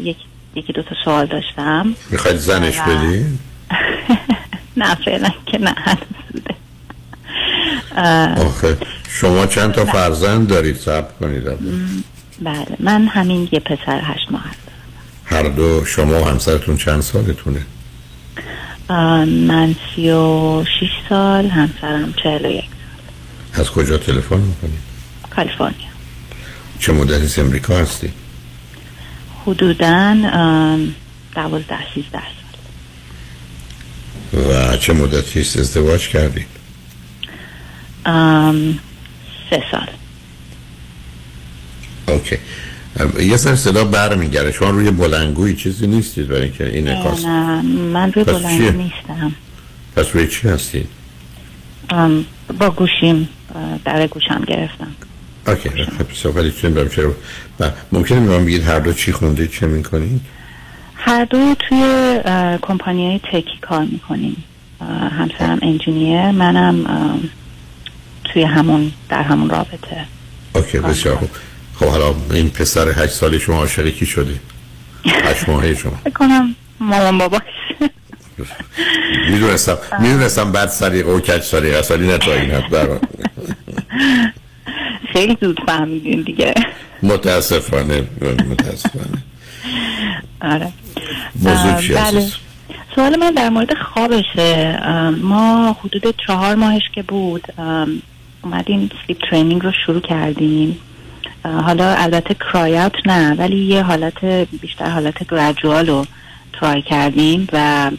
یک یکی دو تا سوال داشتم. می‌خواید زنش بدی؟ نه فعلا که نه. آخه شما چند تا فرزند دارید؟ سب کنید. بله من همین یه پسر هشت ماه هر دو شما و همسرتون چند سالتونه؟ من سی و شیش سال همسرم چهل و یک از کجا تلفن می‌کنید؟ کالیفرنیا چه مدتی امریکا هستی؟ حدودا دوازده سیزده سال و چه مدتی ازدواج کردید؟ سه سال اوکی. یه سر صدا برمیگره شما روی بلنگوی چیزی نیستید برای اینکه این اکاس نه من روی بلنگو نیستم. پس روی چی هستید؟ با گوشیم در گوشم گرفتم. اوکی خب صحبتی چون برم چرا؟ ممکنه من بگید هر دو چی خوندید چه می‌کنید؟ هر دو توی کمپانی های تکی کار می‌کنیم. همسرم انجینیر منم توی همون در همون رابطه. اوکی بسیار خوب. خب حالا این پسر هشت سالی شما عاشق کی شده؟ هشت ماهه شما. بکنم مامان باباش. می‌دونستم می‌دونستم بعد سریقه و کچ سریقه است ولی نه تا این حد خیلی زود فهمیدین دیگه. متاسفانه متاسفانه. آره. موضوع چی بله. سوال من در مورد خوابشه. ما حدود چهار ماهش که بود اومدیم سلیپ ترینینگ رو شروع کردیم. حالا البته کرایات نه ولی یه حالت بیشتر حالت گرادوال رو ترای کردیم و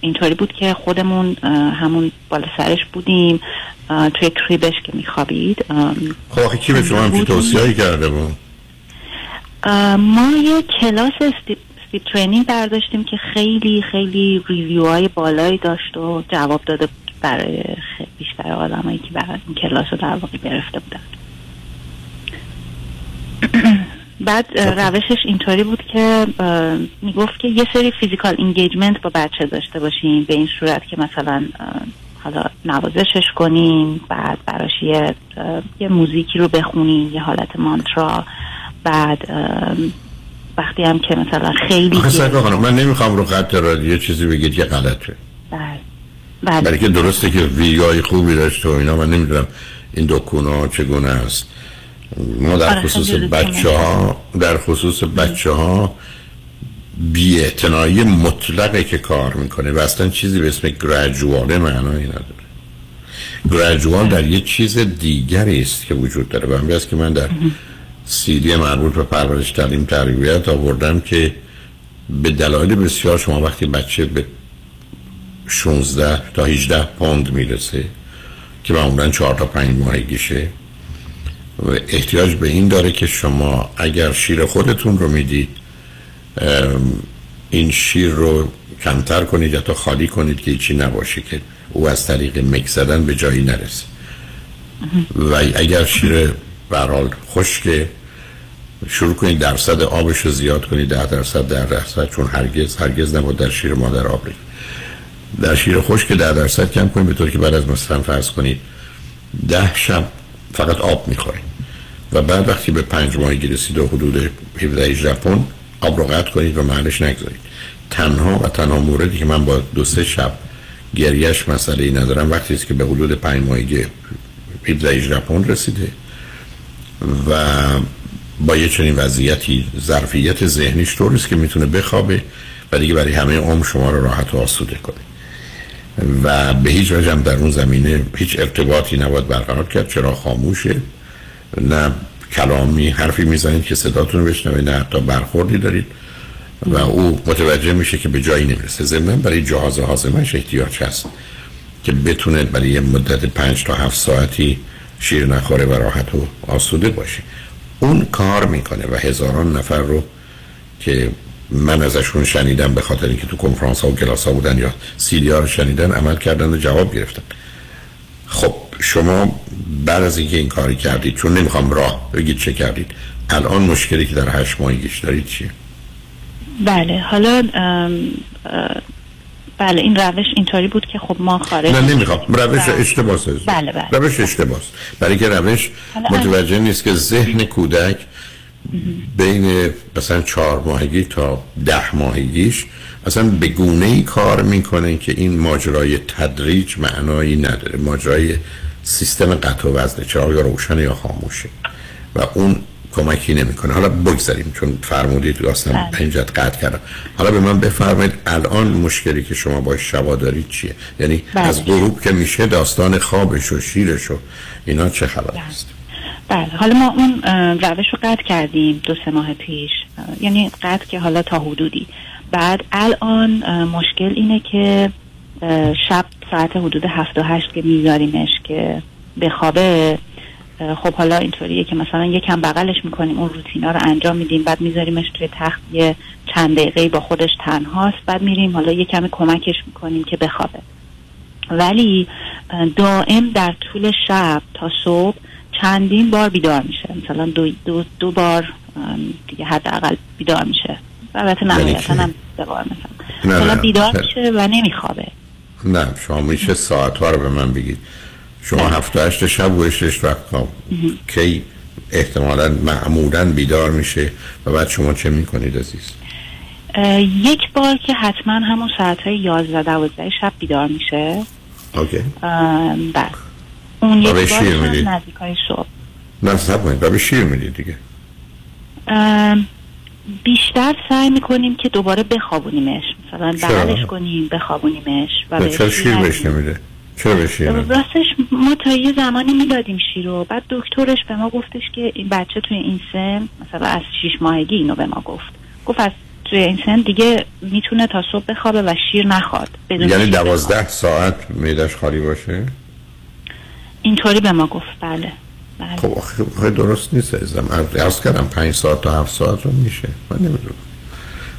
اینطوری بود که خودمون همون بالا سرش بودیم توی crib ش که میخوابید خب آخه کی به شما همچی توصیه کرده بود؟ ما یه کلاس sleep training برداشتیم که خیلی خیلی review های بالایی داشت و جواب داده برای بیشتر آدمایی که برای این کلاس رو در واقع گرفته بودن. بعد روشش اینطوری بود که می‌گفت که یه سری physical engagement با بچه داشته باشیم به این صورت که مثلا حالا نوازشش کنیم بعد براش یه, یه موزیکی رو بخونیم یه حالت مانترا بعد وقتی هم که مثلا خیلی من نمی‌خوام رو خط رادیو چیزی بگید که غلطه. بله. بله. برای که درسته که ویدیوهای خوبی داشته و اینا من نمی‌دونم این دکونا چگونه است. ما در خصوص بچه ها در خصوص بچه ها بی مطلقه که کار می‌کنه و اصلا چیزی به اسم گراجواله معنایی نداره. گراجوال در یه چیز دیگری است که وجود داره. و است که من در سیدی مربوط به پرورش تعلیم تربیت آوردم که به دلایل بسیار شما وقتی بچه به 16 تا 18 پوند می‌رسه که معمولا 4 تا 5 ماهگیشه و احتیاج به این داره که شما اگر شیر خودتون رو می‌دید این شیر رو کمتر کنید یا تا خالی کنید که هیچی نباشه که او از طریق مک زدن به جایی نرسه. و اگر شیر برحال خشک شروع کنید درصد آبش رو زیاد کنید ده درصد در درصد چون هرگز هرگز نبود در شیر مادر آب در شیر خشک ده درصد کم کنید به طور که بعد از مثلا فرض کنید ده شب فقط آب می‌خورید و بعد وقتی به پنج ماهگی رسید و حدود 17 ژاپن آب رو قطع کنید و محلش نگذارید. تنها و تنها موردی که من با دو سه شب گریش مسئله ای ندارم وقتی است که به حدود پنج ماهگی 17 ژاپن رسیده و با یه چنین وضعیتی ظرفیت ذهنیش طوریست که می‌تونه بخوابه و دیگه برای همه عمر شما رو راحت و آسوده کنه. و به هیچ وجه هم در اون زمینه هیچ ارتباطی نباید برقرار کرد چرا خاموشه. نه کلامی حرفی می‌زنید که صداتون رو بشنوه نه حتی برخوردی دارید. و او متوجه میشه که به جایی نمی‌رسه. ضمن برای جهاز هاضمش احتیاج هست که بتونه برای یه مدت پنج تا هفت ساعتی شیر نخوره و راحت و آسوده باشه. اون کار می‌کنه و هزاران نفر رو که من ازشون شنیدم به خاطر اینکه تو کنفرانس ها و کلاس ها بودن یا سیدی ها رو شنیدن عمل کردن و جواب گرفتن. خب شما بعد از اینکه این کاری کردید چون نمی‌خوام راه بگید چه کردید الان مشکلی که در هشت ماهیگیش دارید چیه؟ بله حالا بله این روش اینطوری بود که خب ما خارج نه نمی‌خوام. روش بله. اشتباهه. بله بله. روش اشتباهه. برای که روش متوجه نیست که ذهن کودک بین مثلا چهار ماهگی تا ده ماهگیش اصلا به گونه ای کار می‌کنه که این ماجرای تدریج معنایی نداره. ماجرای سیستم قطع و وزن چرا یا روشن یا خاموشه. و اون کمکی نمی‌کنه. حالا بگذاریم چون فرمودید اصلا بله. اینجا قطع کردم. حالا به من بفرمایید الان مشکلی که شما با شبا دارید چیه؟ یعنی بله. از غروب که میشه داستان خوابش و شیرش و اینا چه خبر است؟ بله حالا ما اون روش رو قطع کردیم دو سه ماه پیش. یعنی قطع که حالا تا حدودی. بعد الان مشکل اینه که شب ساعت حدود هفت و هشت که میذاریمش که بخوابه. خب حالا اینطوریه که مثلا یکم بغلش می‌کنیم اون روتینا رو انجام میدیم بعد میذاریمش توی تخت یه چند دقیقه با خودش تنهاست بعد میریم حالا یه کمی کمکش می‌کنیم که بخوابه. ولی دائم در طول شب تا صبح چندین بار بیدار میشه. مثلا دو, دو, دو بار دیگه حداقل بیدار میشه. البته نهایتا هم بار مثلا. نه،. بیدار نه. میشه و نمیخوابه. نه شما میشه ساعت ها رو به من بگید. شما هفت و هشت شب و شش وقت خواب. کی احتمالا معمولا بیدار میشه و بعد شما چه می‌کنید عزیز؟ یک بار که حتما همون ساعت های یازده دوازده شب بیدار میشه. اوکی. بله. اون به شیر می‌دید؟ صبح نه سب و به شیر می‌دید دیگه. بیشتر سعی می‌کنیم که دوباره بخوابونیمش. مثلا؟ بغلش کنیم بخوابونیمش و بهش چرا شیر. بهش نمیده؟ چرا به شیر راستش ما تا یه زمانی می‌دادیم شیر رو. بعد دکترش به ما گفتش که این بچه توی این سن مثلا از شیش ماهگی اینو به ما گفت. گفت از توی این سن دیگه می‌تونه تا صبح بخوابه و شیر نخواد. یعنی دوازده ساعت میدش خالی باشه؟ اینطوری به ما گفت. بله. بله. خب آخه درست نیست عزیزم. ارز کردم پنج ساعت تا هفت ساعت رو میشه. من نمی‌دونم.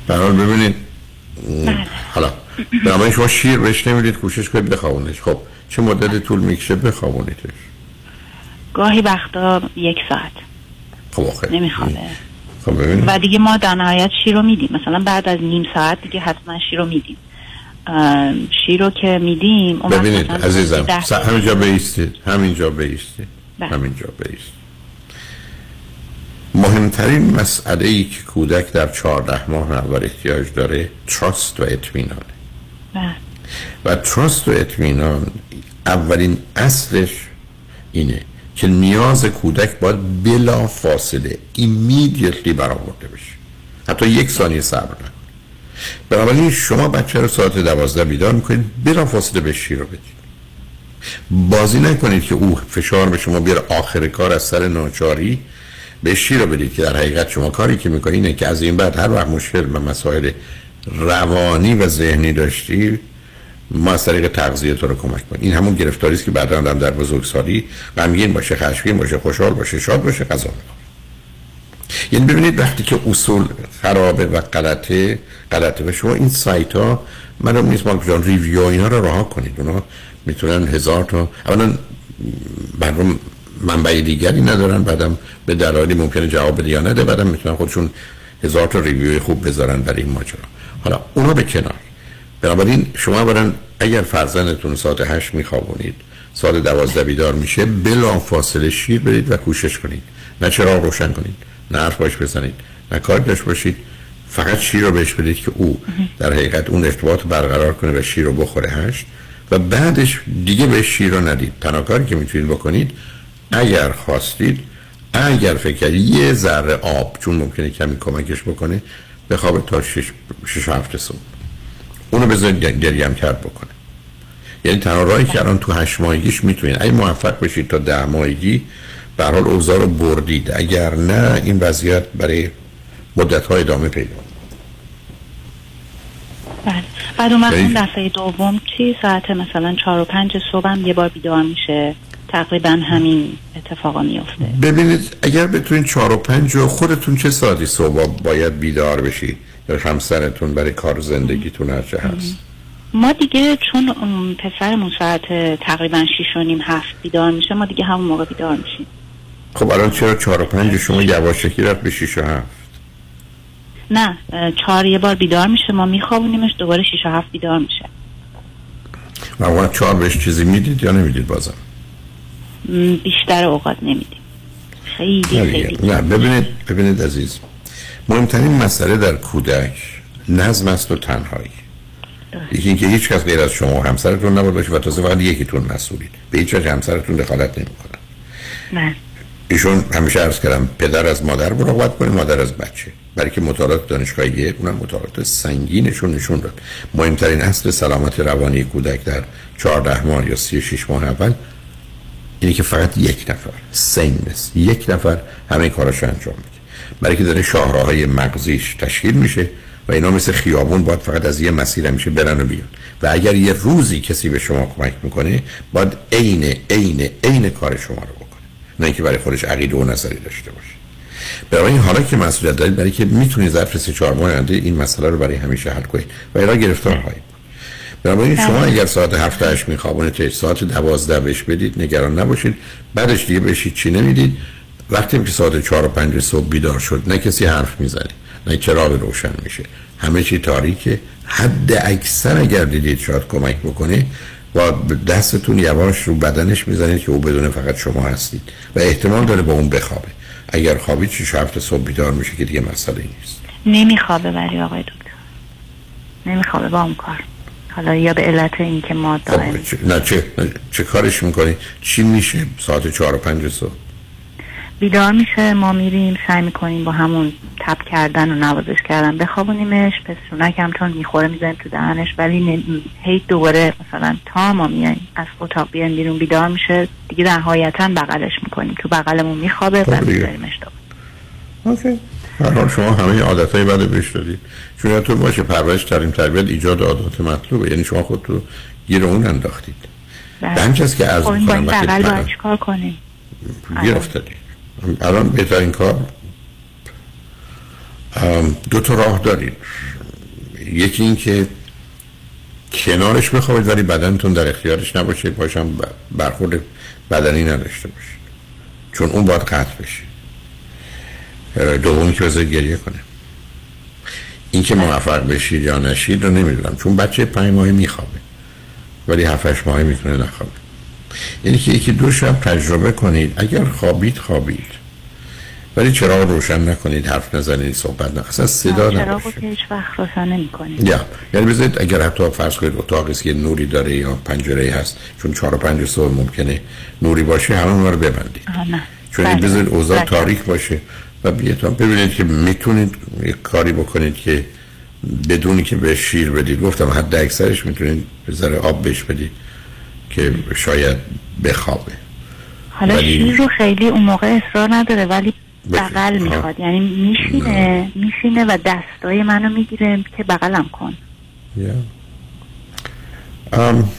برحال ببینید. م، حالا بنابراین شما شیر بهش نمی‌دید کوشش کنید بخوابونش. خب چه مدت طول می‌کشه بخوابونیدش؟ گاهی وقتا یک ساعت. خب آخه. نمیخوابه. خب ببینید و دیگه ما در نهایت شیر رو میدیم. مثلا بعد از نیم ساعت دیگه حتما شیر رو میدیم. شیر رو که میدیم ببینید عزیزم همینجا بیستید همینجا بیستید بله. همینجا بیستید مهمترین مسئله ای که کودک در چهارده ماه اول احتیاج داره trust و اطمینانه بله. و trust و اطمینان اولین اصلش اینه که نیاز کودک باید بلافاصله immediately برآورده بشه. حتی یک ثانیه صبر نکنید بنابراین شما بچه رو ساعت دوازده بیدار می‌کنید بلا فاصله به شیر رو بدید. بازی نکنید که او فشار به شما بیاره آخر کار از سر ناچاری به شیر رو بدید که در حقیقت شما کاری که می‌کنید اینه که از این بعد هر وقت مشکل و مسائل روانی و ذهنی داشتی ما از طریق تغذیه تو رو کمک کنیم. این همون گرفتاری است که بعدا آدم در بزرگسالی غمگین باشه خشمگین باشه خوشحال باشه شاد باشه غذا یعنی ببینید وقتی که اصول خرابه و غلطه غلطه و شما این سایت ها هم نیست مالک جان ریویو اینا رو رها کنید. اونا می‌تونن هزار تا اولا برام منبع دیگری ندارن بعدم به دلایلی ممکنه جواب بده یا نده بعدم می‌تونن خودشون هزار تا ریویو خوب بذارن برای این ماجرا. حالا اونا به کنار. بنابراین شما برن اگر فرزندتون ساعت هشت میخوابونید ساعت دوازده بیدار میشه بلا فاصله شیر برید و کوشش کنید. نه چراغ روشن کنید. نه حرف باش بزنید نه کار داشت باشید فقط شیر رو بهش بدید که او در حقیقت اون ارتباط برقرار کنه و شیر رو بخوره هشت و بعدش دیگه به شیر رو ندید. تنها که می‌تونید بکنید اگر خواستید اگر فکر یه ذره آب چون ممکنه کمی کمکش بکنه بخوابه تا شش, شش هفته صبح. اونو بذارید گریه هم کرد بکنه. یعنی تنها راهی که الان تو هشت ماهگیش می‌تونید اگه موفق بشید تا ده ماهگی به حال اوضاع رو بردید. اگر نه این وضعیت برای مدت های ادامه پیدا بله. بعد اون وقت دفعه دوم چی؟ ساعت مثلا چهار و پنج صبح هم یه بار بیدار میشه. تقریبا همین اتفاقا میفته ببینید اگر بتونید چهار و پنج و خودتون چه ساعتی صبح باید بیدار بشید؟ یا همسرتون برای کار زندگیتون هر چه هست؟ ما دیگه چون پسرمون ساعت تقریبا شیش و نیم هفت بیدار میشه ما دیگه همون موقع بیدار میشیم. خب الان چرا چهار و پنج شما یواشکی رفت به شیش و هفت؟ نه چهار یه بار بیدار میشه ما میخوابونیمش دوباره شیش و هفت بیدار میشه. معمولا چهار بهش چیزی می‌دید یا نمی‌دید بازم؟ بیشتر اوقات نمیدیم. خیلی خیلی. نه ببینید ببینید عزیز. مهمترین مسئله در کودک نظم است و تنهایی. یکی اینکه هیچ کس غیر از شما و همسرتون نباید باشه و تازه فقط یکیتون مسئولید. به هیچ وجه همسرتون دخالت نمی‌کنه. نه. ایشون همیشه عرض کردم پدر از مادر مراقبت کنه مادر از بچه. برای که مطالعات دانشگاهی اونم مطالعات سنگینشون نشون داد. مهمترین اصل سلامت روانی کودک در 14 ماه یا 36 ماه اول اینه که فقط یک نفر سیمنس یک نفر همه کاراش انجام میده. برای که داره شاهراهای مغزیش تشکیل میشه و اینا مثل خیابون باید فقط از یه مسیر همیشه برن و بیان. و اگر یه روزی کسی به شما کمک می‌کنه باید عین عین عین کار شما رو نه اینکه برای خودش عقیده و نظری داشته باشه. برای این حالا که مسئولیت دارید برای که می‌تونید ظرف سه چهار ماه آینده این مسئله رو برای همیشه حل کنید و الا گرفتار خواهید بود. بنابراین شما اگر ساعت هفت هشت میخوابونید ساعت دوازده بهش بدید نگران نباشید. بعدش دیگه بهش چی نمی‌دید. وقتی که ساعت چهار و پنج صبح بیدار شد نه کسی حرف می‌زنه نه چراغ روشن میشه. همه چی تاریکه. حد اکثر اگر دیدید شاید کمک بکنه با دستتون یواش رو بدنش می‌زنید که او بدون فقط شما هستید. و احتمال داره با اون بخوابه. اگر خوابید شش هفته صبح بیدار میشه که دیگه مسئله نیست. نمیخوابه ولی آقای دکتر. نمیخوابه با اون کار. حالا یا به علت اینکه ما دائم خب چه- نه چه نه چه کارش می‌کنی؟ چی میشه ساعت چهار و پنج صبح؟ بیدار میشه ما میریم سعی می‌کنیم با همون تب کردن و نوازش کردن بخوابونیمش پستونک هم چون می‌خوره می‌زنیم تو دهنش ولی نمی- هی دوباره مثلا تا ما میایم از اتاق بیایم بیرون بیدار میشه دیگه نهایتا بغلش می‌کنیم. تو بغلمون میخوابه و خب. میذاریمش اوکی. هر حال شما همه عادت های بده بهش دادید. چون یادتون باشه پرورش ترین تربیت ایجاد عادات مطلوبه. یعنی شما خود رو گیر اون انداختید. به همچه که عرض خب این با این می‌کنم وقتی باید چیکار کنیم؟ گیر افتادید. الان بهترین کار دو تا راه دارید یکی این که کنارش بخوابید ولی بدنتون در اختیارش نباشه باشم برخورد بدنی نداشته باشید. چون اون باید قطع بشه. دومی که بذارید گریه کنه. این که موفق بشید یا نشید رو نمی‌دونم چون بچه پنج ماهی میخوابه. ولی هفتش ماهی می‌تونه نخوابه. یعنی که یکی دو شب تجربه کنید. اگر خوابید خوابید. ولی چراغ روشن نکنید حرف نزنید صحبت نه اصلا صدا نباشه. رو که هیچ وقت روشن نمی کنیم یا. یعنی بذارید اگر حتی فرض کنید اتاقی که نوری داره یا پنجره هست چون چهار و پنج صبح ممکنه نوری باشه همه اونها رو ببندید. نه. چون بله. بذارید اوضاع بله. تاریک باشه و بیتان ببینید که می‌تونید یک کاری بکنید که بدونی که به شیر بدید. گفتم حد اکثرش می‌تونید به آب بهش بدید. که شاید بخوابه. حالا ولی- شیر رو خیلی اون موقع اصرار نداره ولی. بغل می‌خواد. یعنی میشینه میشینه و دستای منو می‌گیره که بغلم کن. یا. ام،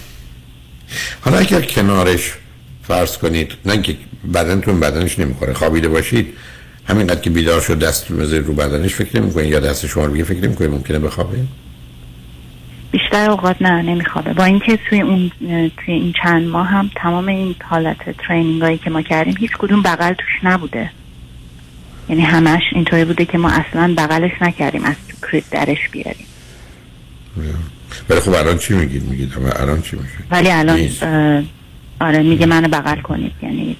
حالا اگر کنارش فرض کنید نه که بدنتون بدنش نمی‌خوره خوابیده باشید همینقدر که بیدار شد دستتون بذارید رو بدنش فکر نمی‌کنید یا دست شما رو بگه فکر نمی‌کنید ممکنه بخوابه؟ بیشتر اوقات نه نمیخوابه. با اینکه توی اون توی این چند ماه هم تمام این حالت ترینینگ هایی که ما کردیم هیچ کدوم بغل توش نبوده. یعنی همش اینطوری بوده که ما اصلا بغلش نکردیم از کریپ درش بیاریم. ولی خب الان چی میگید؟ میگید اما الان چی میشه ولی الان نیست. آره میگه منو بغل کنید. یعنی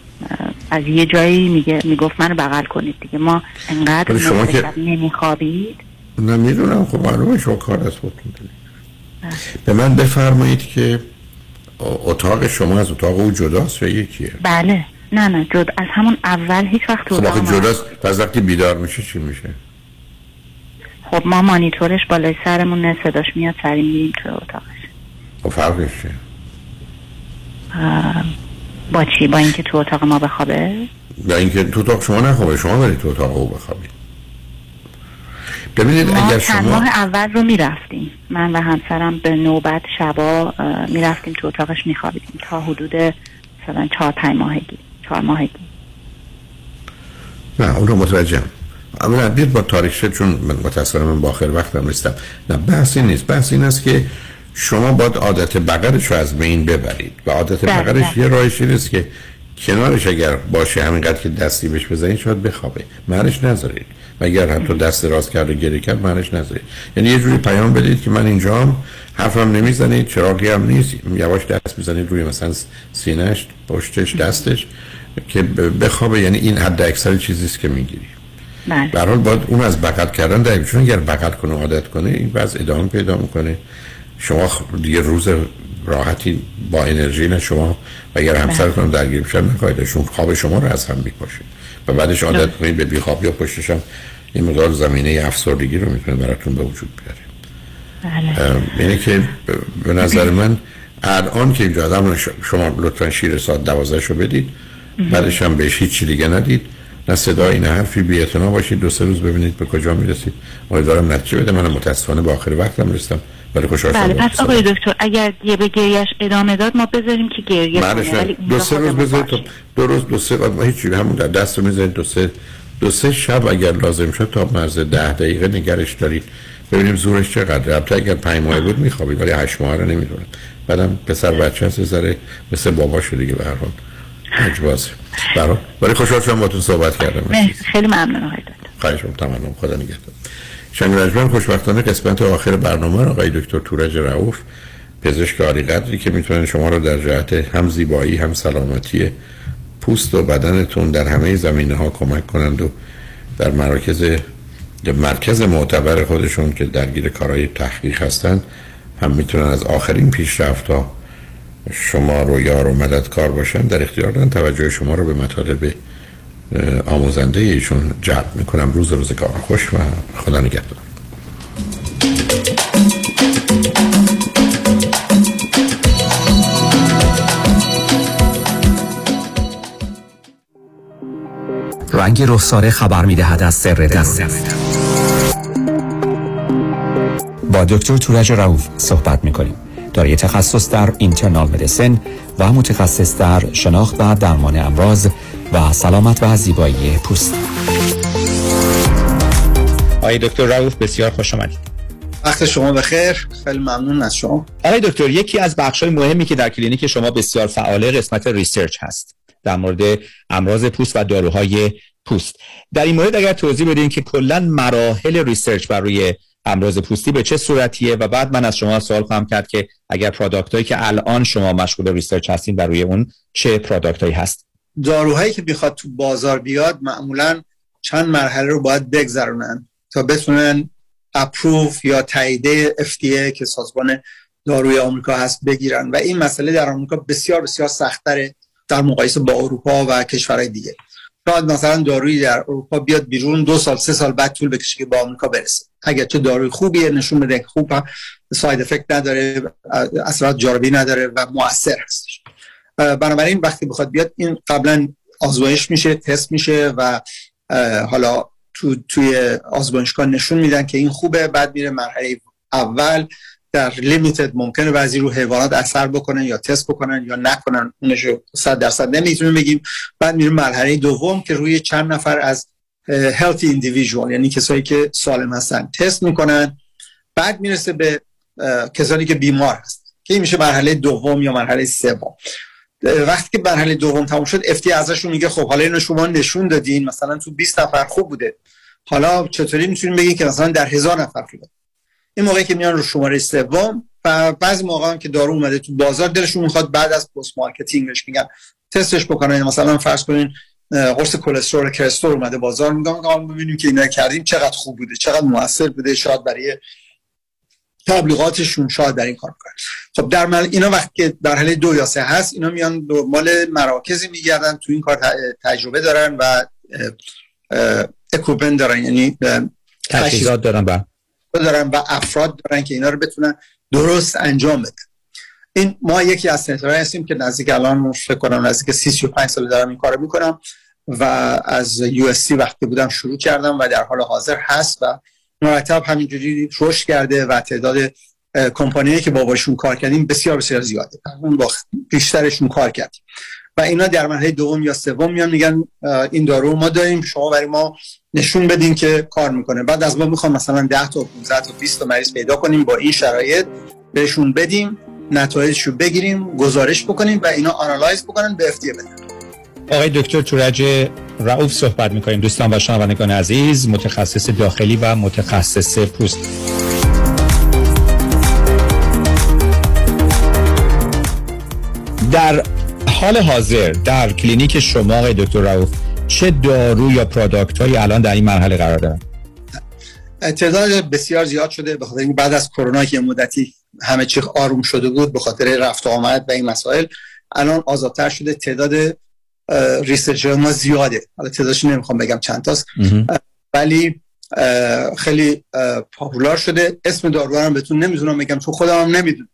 از یه جایی میگه می‌گفت منو بغل کنید دیگه. ما انقدر شما که- نمیخوابید. نه می‌دونم. خب معلومه شما کار از خودتون دارید. به من بفرمایید که اتاق شما از اتاق او جداست یا یکیه؟ بله. نه نه جد از همون اول هیچ وقت خب اتاق ما- جداست پس وقتی بیدار میشه چی میشه؟ خب ما مانیتورش بالای سرمون صداش میاد سری میریم تو اتاقش. خب فرقش چیه؟ با چی؟ با اینکه تو اتاق ما بخوابه؟ یا اینکه تو اتاق شما نخوابه شما برید تو اتاق او بخوابید. ببینید ما اگر شما ماه اول رو می‌رفتیم. من و همسرم به نوبت شبا می‌رفتیم تو اتاقش میخوابیدیم تا حدود مثلا چهار پنج ماهگی. چهار ماهگی. نه اون رو متوجهم. اولا بیاد با تاریخ چون من متاسفانه من با آخر وقتم رسیدم نه بحثی نیست. بحث این است که شما باید عادت بغلش رو از بین ببرید. و عادت بله. یه راهش این است که کنارش اگر باشه همینقدر که دستی بهش بزنید شاید بخوابه. مرش نذارید. و اگر حتی دست راست کرد و گریه کرد مرش نذارید. یعنی یه جوری پیام بدید که من اینجام حرفم نمی‌زنید چراغی هم نیست. یواش دست می‌زنید روی مثلا سینهش پشتش دستش که بخوابه. یعنی این حد اکثر چیزی است که می‌گیری. بله. به هر حال باید اون از بغل کردن داریم چون اگر بغل کنه عادت کنه این وضع ادامه پیدا می‌کنه. شما دیگه روز راحتی با انرژی نه شما و اگر همسرتون درگیر بشن نخواهیدشون خواب شما رو از هم می‌کشه. و بعدش عادت کنید به بیخوابی یا پشتش هم یه مقدار زمینه افسردگی رو می‌تونه براتون به وجود بیاره. بله. اینه که به نظر من الان که اینجا آدم شما لطفا شیر ساعت دوازده رو بدید بعدش هم بهش هیچی دیگه ندید. نه صدایی نه حرفی بی باشید. دو سه روز ببینید به کجا می‌رسید. امیدوارم نتیجه بده. منم متاسفانه به آخر وقتم رسیدم. ولی شدم بله پس آقای دکتر اگر یه به گریهش ادامه داد ما بذاریم که گریه بعدش کنه دو سه روز بذارید تا دو روز دو سه ما هیچی همون در دست رو می‌ذارید. دو سه دو سه شب اگر لازم شد تا مرز ده دقیقه نگرش دارید. ببینیم زورش چقدر البته اگر پنج ماه بود میخوابید ولی هشت ماه رو نمی‌دونم. بعدم پسر بچه هست ذره مثل باباشو دیگه به هر حال. اجبازه برای خوشحال شدم باتون صحبت کردم. خیلی ممنون آقای دکتر. خواهش می‌کنم. تمام خدا نگهدار. شنگ رجمن خوشبختانه قسمت آخر برنامه رو آقای دکتر تورج رعوف پزشک عالی قدری که می‌تونن شما رو در جهت هم زیبایی هم سلامتی پوست و بدنتون در همه زمینه ها کمک کنند و در مراکز مرکز معتبر خودشون که درگیر کارهای تحقیق هستند هم می‌تونن از آخرین پیشرفت ها شما رو یار و مددکار باشن. در اختیار دارن توجه شما رو به مطالب آموزنده ایشون جلب می‌کنم. روز روزگار خوش و خدا نگهدار. رنگ رخساره خبر می‌دهد از سر دست. با دکتر تورج رؤوف صحبت می‌کنیم. دارای تخصص در اینترنال مدیسن و متخصص در شناخت و درمان امراض و سلامت و زیبایی پوست. آقای دکتر رؤوف بسیار خوش آمدید. وقت شما بخیر. خیلی ممنون از شما. آقای دکتر یکی از بخش‌های مهمی که در کلینیک شما بسیار فعال قسمت research هست در مورد امراض پوست و داروهای پوست. در این مورد اگر توضیح بدین که کلا مراحل research بر روی امراض پوستی به چه صورتیه و بعد من از شما سوال خواهم کرد که اگر product هایی که الان شما مشغول research هستین بر روی اون چه product هایی هست؟ داروهایی که بخواد تو بازار بیاد معمولا چند مرحله رو باید بگذرونن تا بتونن approve یا تاییده FDA که سازمان داروی آمریکا هست بگیرن. و این مسئله در آمریکا بسیار بسیار سختره در مقایسه با اروپا و کشورهای دیگه. شاید مثلا دارویی در اروپا بیاد بیرون دو سال سه سال بعد طول بکشه که به آمریکا برسه. اگر چه داروی خوبیه نشون بده که خوب ساید افکت نداره اثرات جانبی نداره و موثر هستش بنابراین وقتی بخواد بیاد این قبلا آزمایش میشه تست میشه و حالا تو توی آزمایشگاه نشون میدن که این خوبه بعد میره مرحله اول در لیمیتد ممکنه بعضی رو حیوانات اثر بکنن یا تست بکنن یا نکنن اونش 100 درصد نمی‌تونیم بگیم. بعد میره مرحله دوم که روی چند نفر از healthy individual یعنی کسایی که سالم هستن تست می‌کنن. بعد می‌رسه به کسانی که بیمار هست که این میشه مرحله دوم یا مرحله سوم. وقتی که مرحله دوم تموم شد افتی ازشون میگه خب حالا اینو شما نشون دادین مثلا تو 20 نفر خوب بوده. حالا چطوری می‌تونیم بگیم که مثلا در هزار نفر خوبه؟ این موقعی که میان رو شماره سوم و بعضی موقع هم که دارو اومده تو بازار دلشون می‌خواد بعد از post-marketing ش میگن تستش بکنن. مثلا فرض کنین قرص کلسترول Crestor اومده بازار میگن ببینیم که اینا کردیم چقدر خوب بوده چقدر موثر بوده شاید برای تبلیغاتشون شاید در این کار کنن خب در مل... اینا وقتی که در حال دو یا سه هست اینا میان مال مراکزی میگردن تو این کار تجربه دارن و اکوپن دارن یعنی تجهیزات دارن با دارن و افراد دارن که اینا رو بتونن درست انجام بدن. این ما یکی از سنترهای هستیم که نزدیک الان فکر کنم نزدیک 35 سال دارم این کارو می‌کنم و از یو وقتی بودم شروع کردم و در حال حاضر هست و مرتب همینجوری رشد کرده و تعداد کمپانیایی که باباشون کار کردیم بسیار بسیار زیاده. با بیشترشون کار کردیم و اینا در مرحله دوم یا سوم میان میگن این دارو ما داریم شما برای ما نشون بدین که کار می‌کنه. بعد از ما می‌خوام مثلا 10 تا 15 تا 20 تا مریض پیدا کنیم با این شرایط بهشون بدیم نتایجش رو بگیریم گزارش بکنیم و اینا آنالایز بکنن به افتیه بدن. آقای دکتر تورج رعوف صحبت می‌کنیم. دوستان و شنوندگان عزیز متخصص داخلی و متخصص پوست. در حال حاضر در کلینیک شما آقای دکتر رئوف چه دارو یا product هایی الان در این مرحله قرار دارن؟ تعداد بسیار زیاد شده به خاطر بعد از کرونا که مدتی همه چی آروم شده بود به خاطر رفت و آمد و این مسائل الان آزادتر شده. تعداد research ما زیاده. حالا تعدادش نمی‌خوام بگم چند تاست. ولی خیلی popular شده. اسم دارو هم بهتون نمی‌تونم بگم چون خودم هم نمی‌دونم.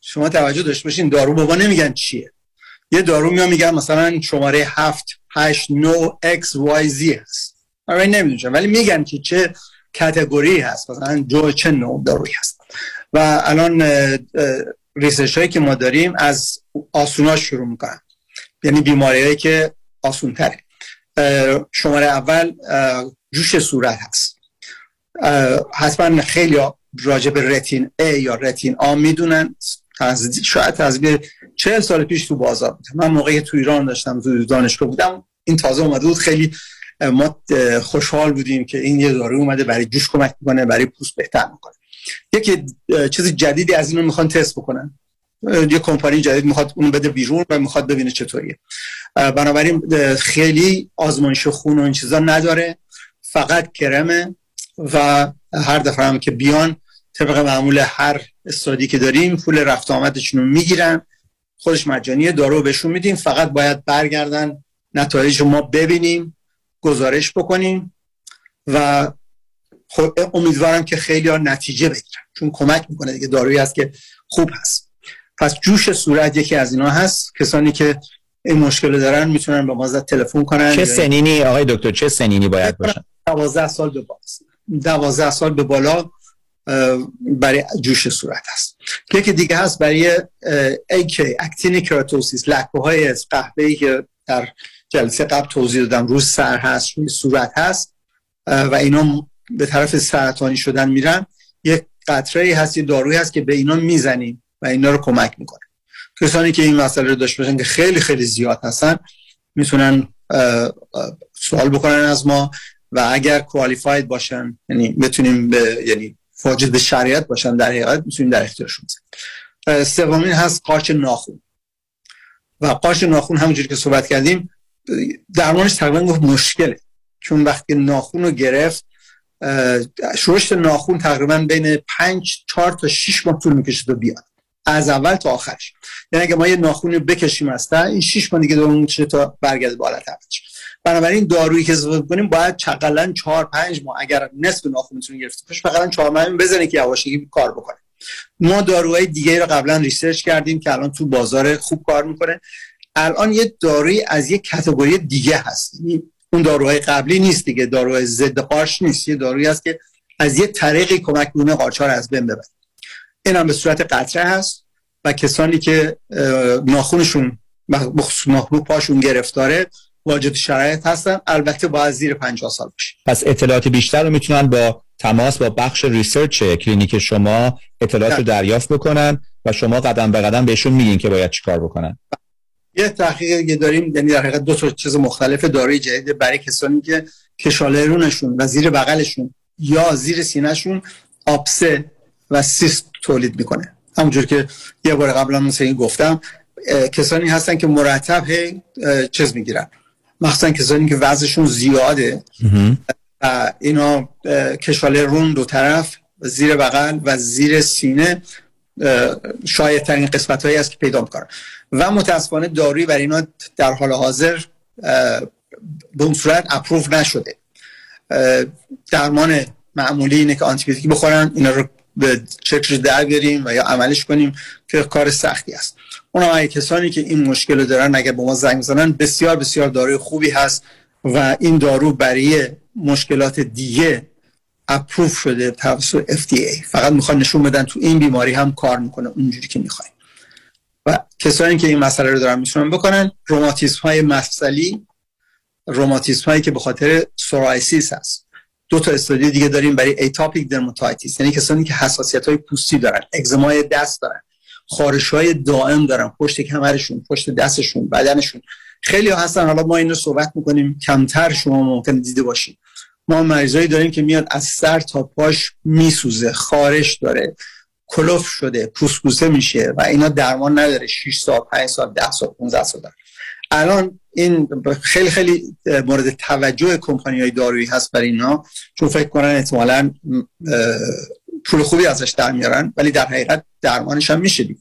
شما توجه داشته باشین دارو بابا نمیگن چیه. یه دارو میام میگن مثلا شماره 7 8 9 x y z هست. من نمی‌دونم ولی میگن که چه کاتگوری هست. مثلا جو چه نوع دارویی هست. و الان ریسرچ هایی که ما داریم از آسوناش شروع می‌کنن. یعنی بیماری هایی که آسون تره شماره اول جوش صورت هست. حتما خیلی راجع به رتین A یا رتین آ می‌دونن. شاید از چهل سال پیش تو بازار بودم من موقعی تو ایران داشتم تو دانشگاه بودم این تازه اومده بود. خیلی ما خوشحال بودیم که این یه داروی اومده برای جوش کمک می‌کنه برای پوست بهتر می‌کنه. یکی چیز جدیدی از اینو می‌خوان تست بکنن. یه کمپانی جدید می‌خواد اون بده بیرون و می‌خواد ببینه چطوریه. بنابراین خیلی آزمایش خون و این چیزا نداره. فقط کرمه و هر دفعه هم که بیان طبق معمول هر استادی که داریم پول رفت آمدشون رو می‌گیرن. خودش مجانیه دارو بهشون میدیم. فقط باید برگردن نتایج ما ببینیم گزارش بکنیم و خب امیدوارم که خیلی ها نتیجه بگیرن. چون کمک می‌کنه دیگه دارویی هست که خوب هست. پس جوش صورت یکی از اینا هست. کسانی که این مشکل دارن می‌تونن به ما تلفن کنن چه سنینی آقای دکتر چه سنینی باید باشن؟ 12 سال به بالا 12 سال به بالا برای جوش صورت هست. یکی دیگه هست برای AK اکتین کراتوسیس لکه های از قهوه‌ای که در جلسه قبل توضیح دادم روز سر هست روی صورت هست و اینا به طرف سرطانی شدن میرن. یک قطره هست یه دارویی هست که به اینا می‌زنیم. و اینا رو کمک می‌کنه. کسانی که این مسئله رو داشته باشن که خیلی خیلی زیاد هستن می‌تونن سوال بکنن از ما و اگر کوالیفاید باشن یعنی بتونیم به یعنی واجد به شریعت باشن در حقیقت می‌تونیم در اختیارشون بزنیم سومین هست قارچ ناخون. و قارچ ناخون همونجوری که صحبت کردیم درمانش تقریبا گفت مشکله. چون وقتی ناخون رو گرفت رشد ناخون تقریبا بین 5 4 تا 6 ماه طول می‌کشه تا بیاد. از اول تا آخرش. یعنی اگه ما یه ناخون بکشیم از این 6 ماه دیگه دوم میشه تا برگرده بالا اولش بنابراین دارویی که استفاده کنیم باید چقلا 4 5 ماه اگر نصف ناخونتون گرفته باشه فقط 4 ماه بزنید که یواشکی کار بکنه. ما داروهای دیگه رو قبلا ریسرچ کردیم که الان تو بازار خوب کار می‌کنه. الان یه داروی از یه کاتگوری دیگه هست. اون داروهای قبلی نیست دیگه داروهای ضد قارچ نیست. یه دارویی هست که از یه طریقی کمک می‌کنه قارچ از بین ببره. این هم به صورت قطره هست و کسانی که ناخونشون ناخون پاشون گرفتاره واجد شرایط هستن. البته باید زیر 50 سال باشه. پس اطلاعات بیشتر رو می‌تونن با تماس با بخش research کلینیک شما اطلاعات رو دریافت بکنن و شما قدم به قدم بهشون میگین که باید چیکار بکنن. یه تحقیق که داریم یعنی در حقیقت دو تا چیز مختلف داروی جدید برای کسانی که کشاله رونشون و زیر بغلشون یا زیر سینهشون آبسه و سیست تولید می‌کنه. همونجور که یه بار قبلا مثل این گفتم کسانی هستن که مرتب هی چیز می‌گیرن. مخصوصا کسانی که وزنشون زیاده و اینا کشاله رون دو طرف زیر بغل و زیر سینه شاید ترین قسمت هایی است که پیدا می‌کنن. و متاسفانه داروی برای اینا در حال حاضر به اون صورت اپروف نشده. درمان معمولی اینه که آنتیبیوتیک بخورن اینا رو به چکش در بیاریم و یا عملش کنیم که کار سختی است. اون کسانی که این مشکل رو دارن اگر به ما زنگ بزنن بسیار بسیار داروی خوبی هست و این دارو برای مشکلات دیگه اپروف شده توسط FDA فقط می‌خوان نشون بدن تو این بیماری هم کار می‌کنه اونجوری که می‌خوایم. و کسانی که این مسئله رو دارن می‌تونن بکنن روماتیسم های مفصلی روماتیسم هایی که به خاطر psoriasis هست. دو تا study دیگه داریم برای atopic dermatitis یعنی کسانی که حساسیت های پوستی دارن اگزمای دست دارن خارش های دائم دارن پشت کمرشون پشت دستشون بدنشون. خیلی ها هستن. حالا ما این رو صحبت می‌کنیم. کمتر شما ممکن دیده باشید ما مریضایی داریم که میاد از سر تا پاش میسوزه. خارش داره. کلوف شده. پوسپوسه میشه و اینا درمان نداره. 6 سال 5 سال 10 سال 15 سال داره. الان این خیلی خیلی مورد توجه کمپانی های دارویی هست برای اینا چون فکر کنن احتمالا پول خوبی ازش در میارن ولی در حقیقت درمانش هم میشه دیگه.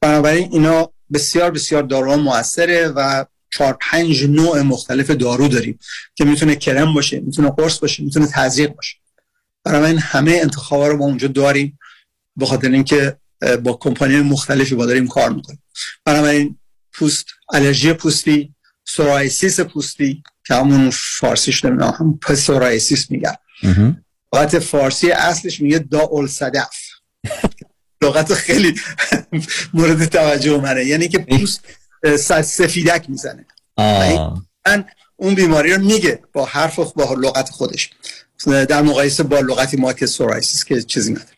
بنابراین اینا بسیار بسیار دارو موثره و چهار پنج نوع مختلف دارو داریم که می‌تونه کرم باشه می‌تونه قرص باشه می‌تونه تزریق باشه. این همه انتخابا رو ما اونجا داریم به خاطر اینکه با کمپانی مختلفی با داریم کار می‌کنیم. این پوست الرژی پوستی psoriasis پوستی که همون فارسیش نمی‌دونم هم psoriasis میگن. لغت فارسی اصلش میگه داءالصدف. لغت خیلی مورد توجه منه. یعنی که پوست سفیدک می‌زنه. من اون بیماری رو میگه با حرف و با لغت خودش. در مقایسه با لغتی ما که psoriasis که چیزی نداره.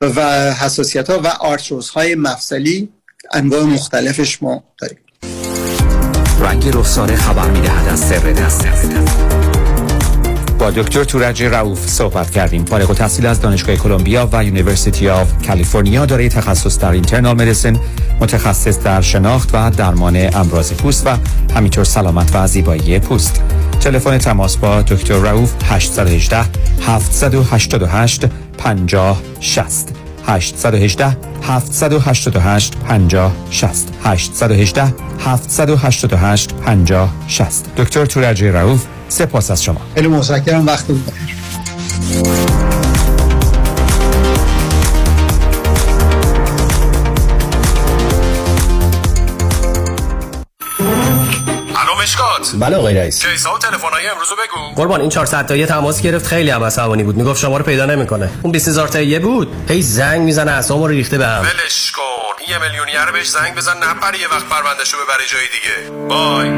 و حساسیت ها و آرتروز های مفصلی انواع مختلفش ما داریم. رنگ رخساره خبر می‌دهد از سر دست. با دکتر تورج رئوف صحبت کردیم. فارغ التحصیل از دانشگاه کلمبیا و University of California دارای تخصص در internal medicine متخصص در شناخت و درمان امراض پوست و همینطور سلامت و زیبایی پوست. تلفن تماس با دکتر رؤوف 818 788 50 60 818 788 50 60 818 788 50 60 دکتر تورج رؤوف سپاس از شما. خیلی متشکرم وقت بخیر مشکات بله آقای رئیس. کیسا و تلفن‌های امروز بگو. قربان این 400 تایی تماس گرفت خیلی هم عصبانی بود. می‌گفت شما رو پیدا نمی‌کنه. اون 20000 تایی بود. هی زنگ می‌زنه اسمو رو ریخته بهم ولش کن. یه میلیونیر بهش زنگ بزن نپره یه وقت پروندهشو ببره جای دیگه. بای.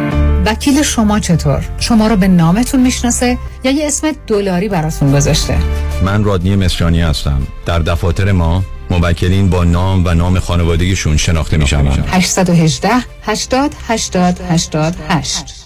وکیل شما چطور؟ شما رو به نامتون می‌شناسه یا یه اسم دلاری براتون گذاشته؟ من رادنی مصریانی هستم. در دفاتر ما موکلین با نام و نام خانوادگیشون شناخته میشن 818 80 80 88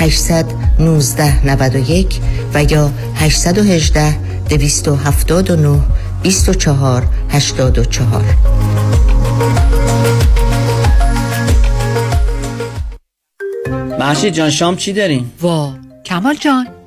819 91 و یا 818 279 24 84 محشید جان شام چی داریم؟ وا کمال جان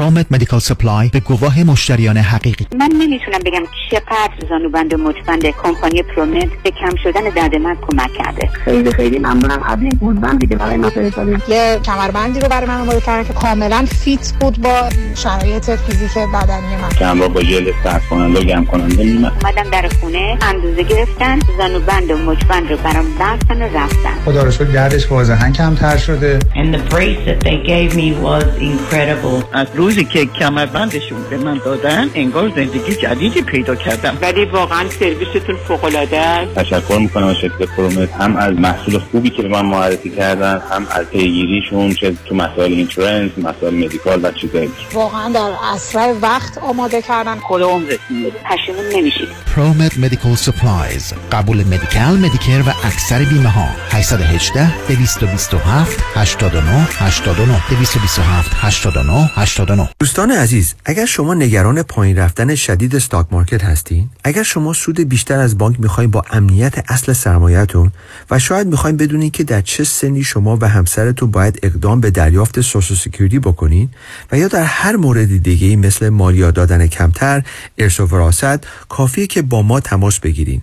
Promed Medical Supply به گواه مشتریان حقیقی. من نمی‌تونم بگم چقدر زانوبند و مچبند کمپانی Promed به کم شدن درد من کمک کرده. خیلی خیلی ممنونم. از این بودم دیگه برای ما فرستادید یه کمربندی رو برای من آماده کردن که کاملا fit بود با شرایط فیزیک بدنی من. کمربند با ژل سرد کننده و گرم کننده اومدن در خونه اندازه گرفتن زانوبند و مچبند رو برام بستن و رفتن. خدا رو شکر دردش واضحا کمتر شده. And the brace that they gave me was incredible. از روزی که کمربندشون به من دادن انگار زندگی جدیدی پیدا کردم. ولی واقعا سرویستون فوق العاده است. تشکر می‌کنم از شرکت پرومت. هم از محصول خوبی که به من معرفی کردن هم از پیگیریشون چه تو مسائل اینشورنس مسائل مدیکال و چیزایی. واقعا در اسرع وقت آماده کردن. خدا عمرتون پشیمون نمیشید. Promed Medical Supplies قبول Medi-Cal Medicare و اکثر بیمه ها 818 227 89 89 227 89 89 دوستان عزیز اگر شما نگران پایین رفتن شدید stock market هستین اگر شما سود بیشتر از بانک می‌خواین با امنیت اصل سرمایهتون و شاید می‌خواین بدونین که در چه سنی شما و همسرتون باید اقدام به دریافت Social Security بکنین و یا در هر مورد دیگه مثل مالیات دادن کمتر ارث و وراثت کافیه که با ما تماس بگیرین.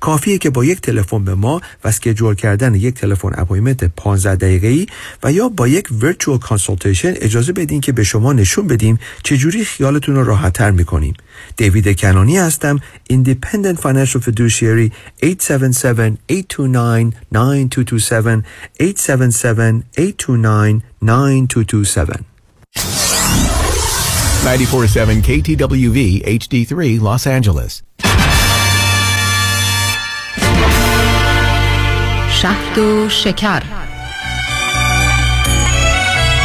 کافیه که با یک تلفن به ما و schedule کردن یک تلفن appointment 15 دقیقه‌ای و یا با یک virtual consultation اجازه بدین که به شما نشون بدیم چجوری خیالتون رو راحتتر می‌کنیم. دیوید کنانی هستم Independent Financial Fiduciary 877-829-9227 877-829-9227 947 KTWV HD3 Los Angeles. شهد و شکر.